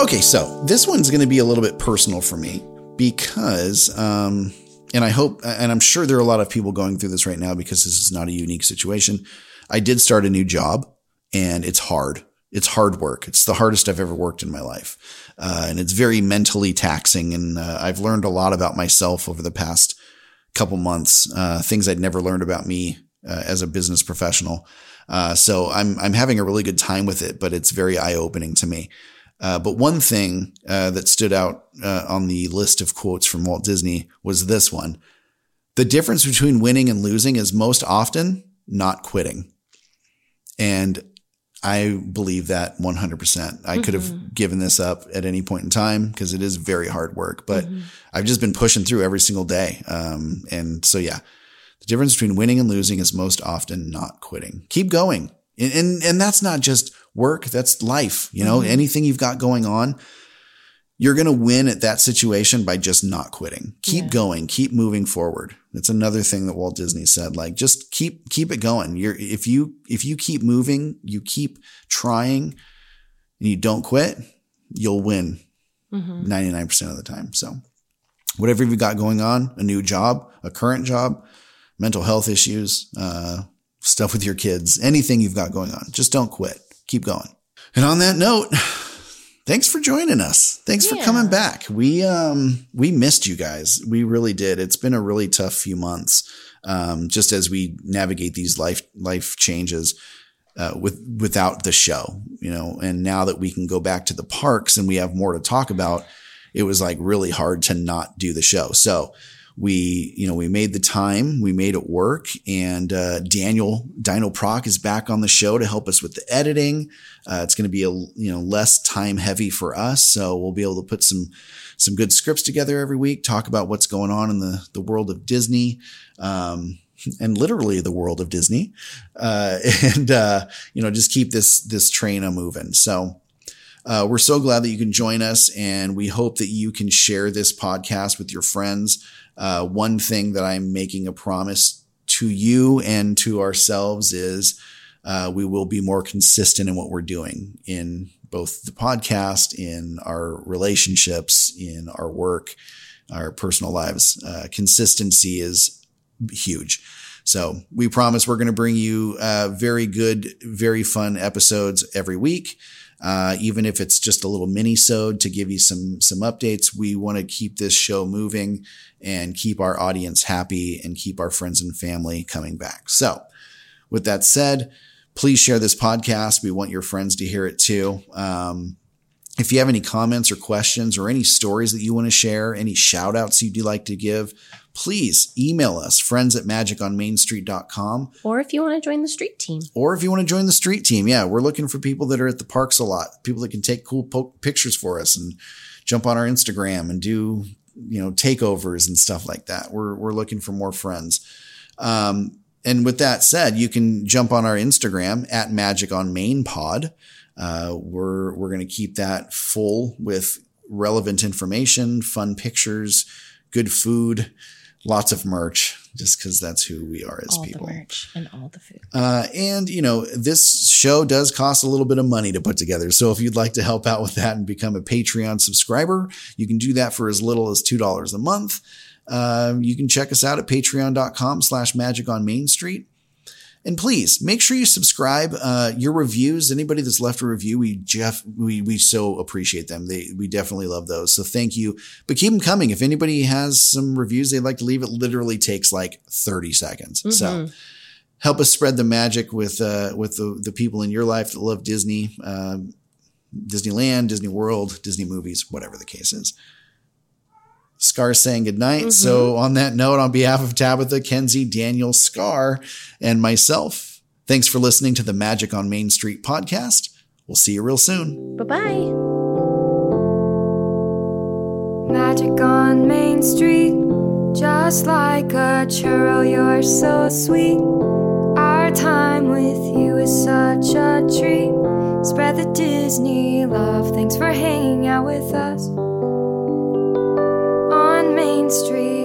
Okay, so this one's going to be a little bit personal for me because, um, and I hope, and I'm sure there are a lot of people going through this right now because this is not a unique situation. I did start a new job and it's hard. It's hard work. It's the hardest I've ever worked in my life. Uh, and it's very mentally taxing. And uh, I've learned a lot about myself over the past couple months, uh, things I'd never learned about me uh, as a business professional. Uh, so I'm, I'm having a really good time with it, but it's very eye opening to me. Uh, but one thing uh, that stood out uh, on the list of quotes from Walt Disney was this one The difference between winning and losing is most often not quitting. And I believe that 100%. I could have given this up at any point in time because it is very hard work, but I've just been pushing through every single day. Um, and so, yeah, the difference between winning and losing is most often not quitting. Keep going. And, and, and that's not just work. That's life. You know, anything you've got going on, you're going to win at that situation by just not quitting. Keep going, keep moving forward. That's another thing that Walt Disney said. Like, just keep, keep it going. You're, if you, if you keep moving, you keep trying and you don't quit, you'll win 99% of the time. So whatever you've got going on, a new job, a current job, mental health issues, uh, stuff with your kids, anything you've got going on, just don't quit. Keep going. And on that note, thanks for joining us. Thanks for coming back. We um we missed you guys. We really did. It's been a really tough few months. Um, just as we navigate these life life changes uh, with without the show, you know. And now that we can go back to the parks and we have more to talk about, it was like really hard to not do the show. So we, you know, we made the time, we made it work, and uh, Daniel Dino Proc is back on the show to help us with the editing. Uh, it's going to be a you know less time heavy for us, so we'll be able to put some some good scripts together every week, talk about what's going on in the the world of Disney. Um, and literally the world of Disney, uh, and uh, you know just keep this this train a moving. So uh, we're so glad that you can join us, and we hope that you can share this podcast with your friends. Uh, one thing that I'm making a promise to you and to ourselves is uh, we will be more consistent in what we're doing in both the podcast, in our relationships, in our work, our personal lives. Uh, consistency is huge. So we promise we're going to bring you uh, very good, very fun episodes every week. Uh, even if it's just a little mini sode to give you some some updates, we want to keep this show moving and keep our audience happy and keep our friends and family coming back. So, with that said, please share this podcast. We want your friends to hear it too. Um, if you have any comments or questions or any stories that you want to share, any shout outs you'd like to give, please email us friends at magiconmainstreet.com. Or if you want to join the street team. Or if you want to join the street team, yeah, we're looking for people that are at the parks a lot, people that can take cool po- pictures for us and jump on our Instagram and do, you know, takeovers and stuff like that. We're, we're looking for more friends. Um, and with that said, you can jump on our Instagram at Magic on Main Pod. Uh, we're we're going to keep that full with relevant information, fun pictures, good food, lots of merch. Just because that's who we are as all people. the merch and all the food. Uh, and you know, this show does cost a little bit of money to put together. So if you'd like to help out with that and become a Patreon subscriber, you can do that for as little as two dollars a month. Um, you can check us out at patreon.com slash magic on Main Street. And please make sure you subscribe. Uh, your reviews, anybody that's left a review, we Jeff, we we so appreciate them. They we definitely love those. So thank you. But keep them coming. If anybody has some reviews they'd like to leave, it literally takes like 30 seconds. So help us spread the magic with uh, with the, the people in your life that love Disney, um, Disneyland, Disney World, Disney movies, whatever the case is. Scar saying goodnight. So mm-hmm. on that note, on behalf of Tabitha, Kenzie, Daniel, Scar, and myself, thanks for listening to the Magic on Main Street podcast. We'll see you real soon. Bye bye. Magic on Main Street, just like a churro, you're so sweet. Our time with you is such a treat. Spread the Disney love. Thanks for hanging out with us on Main Street.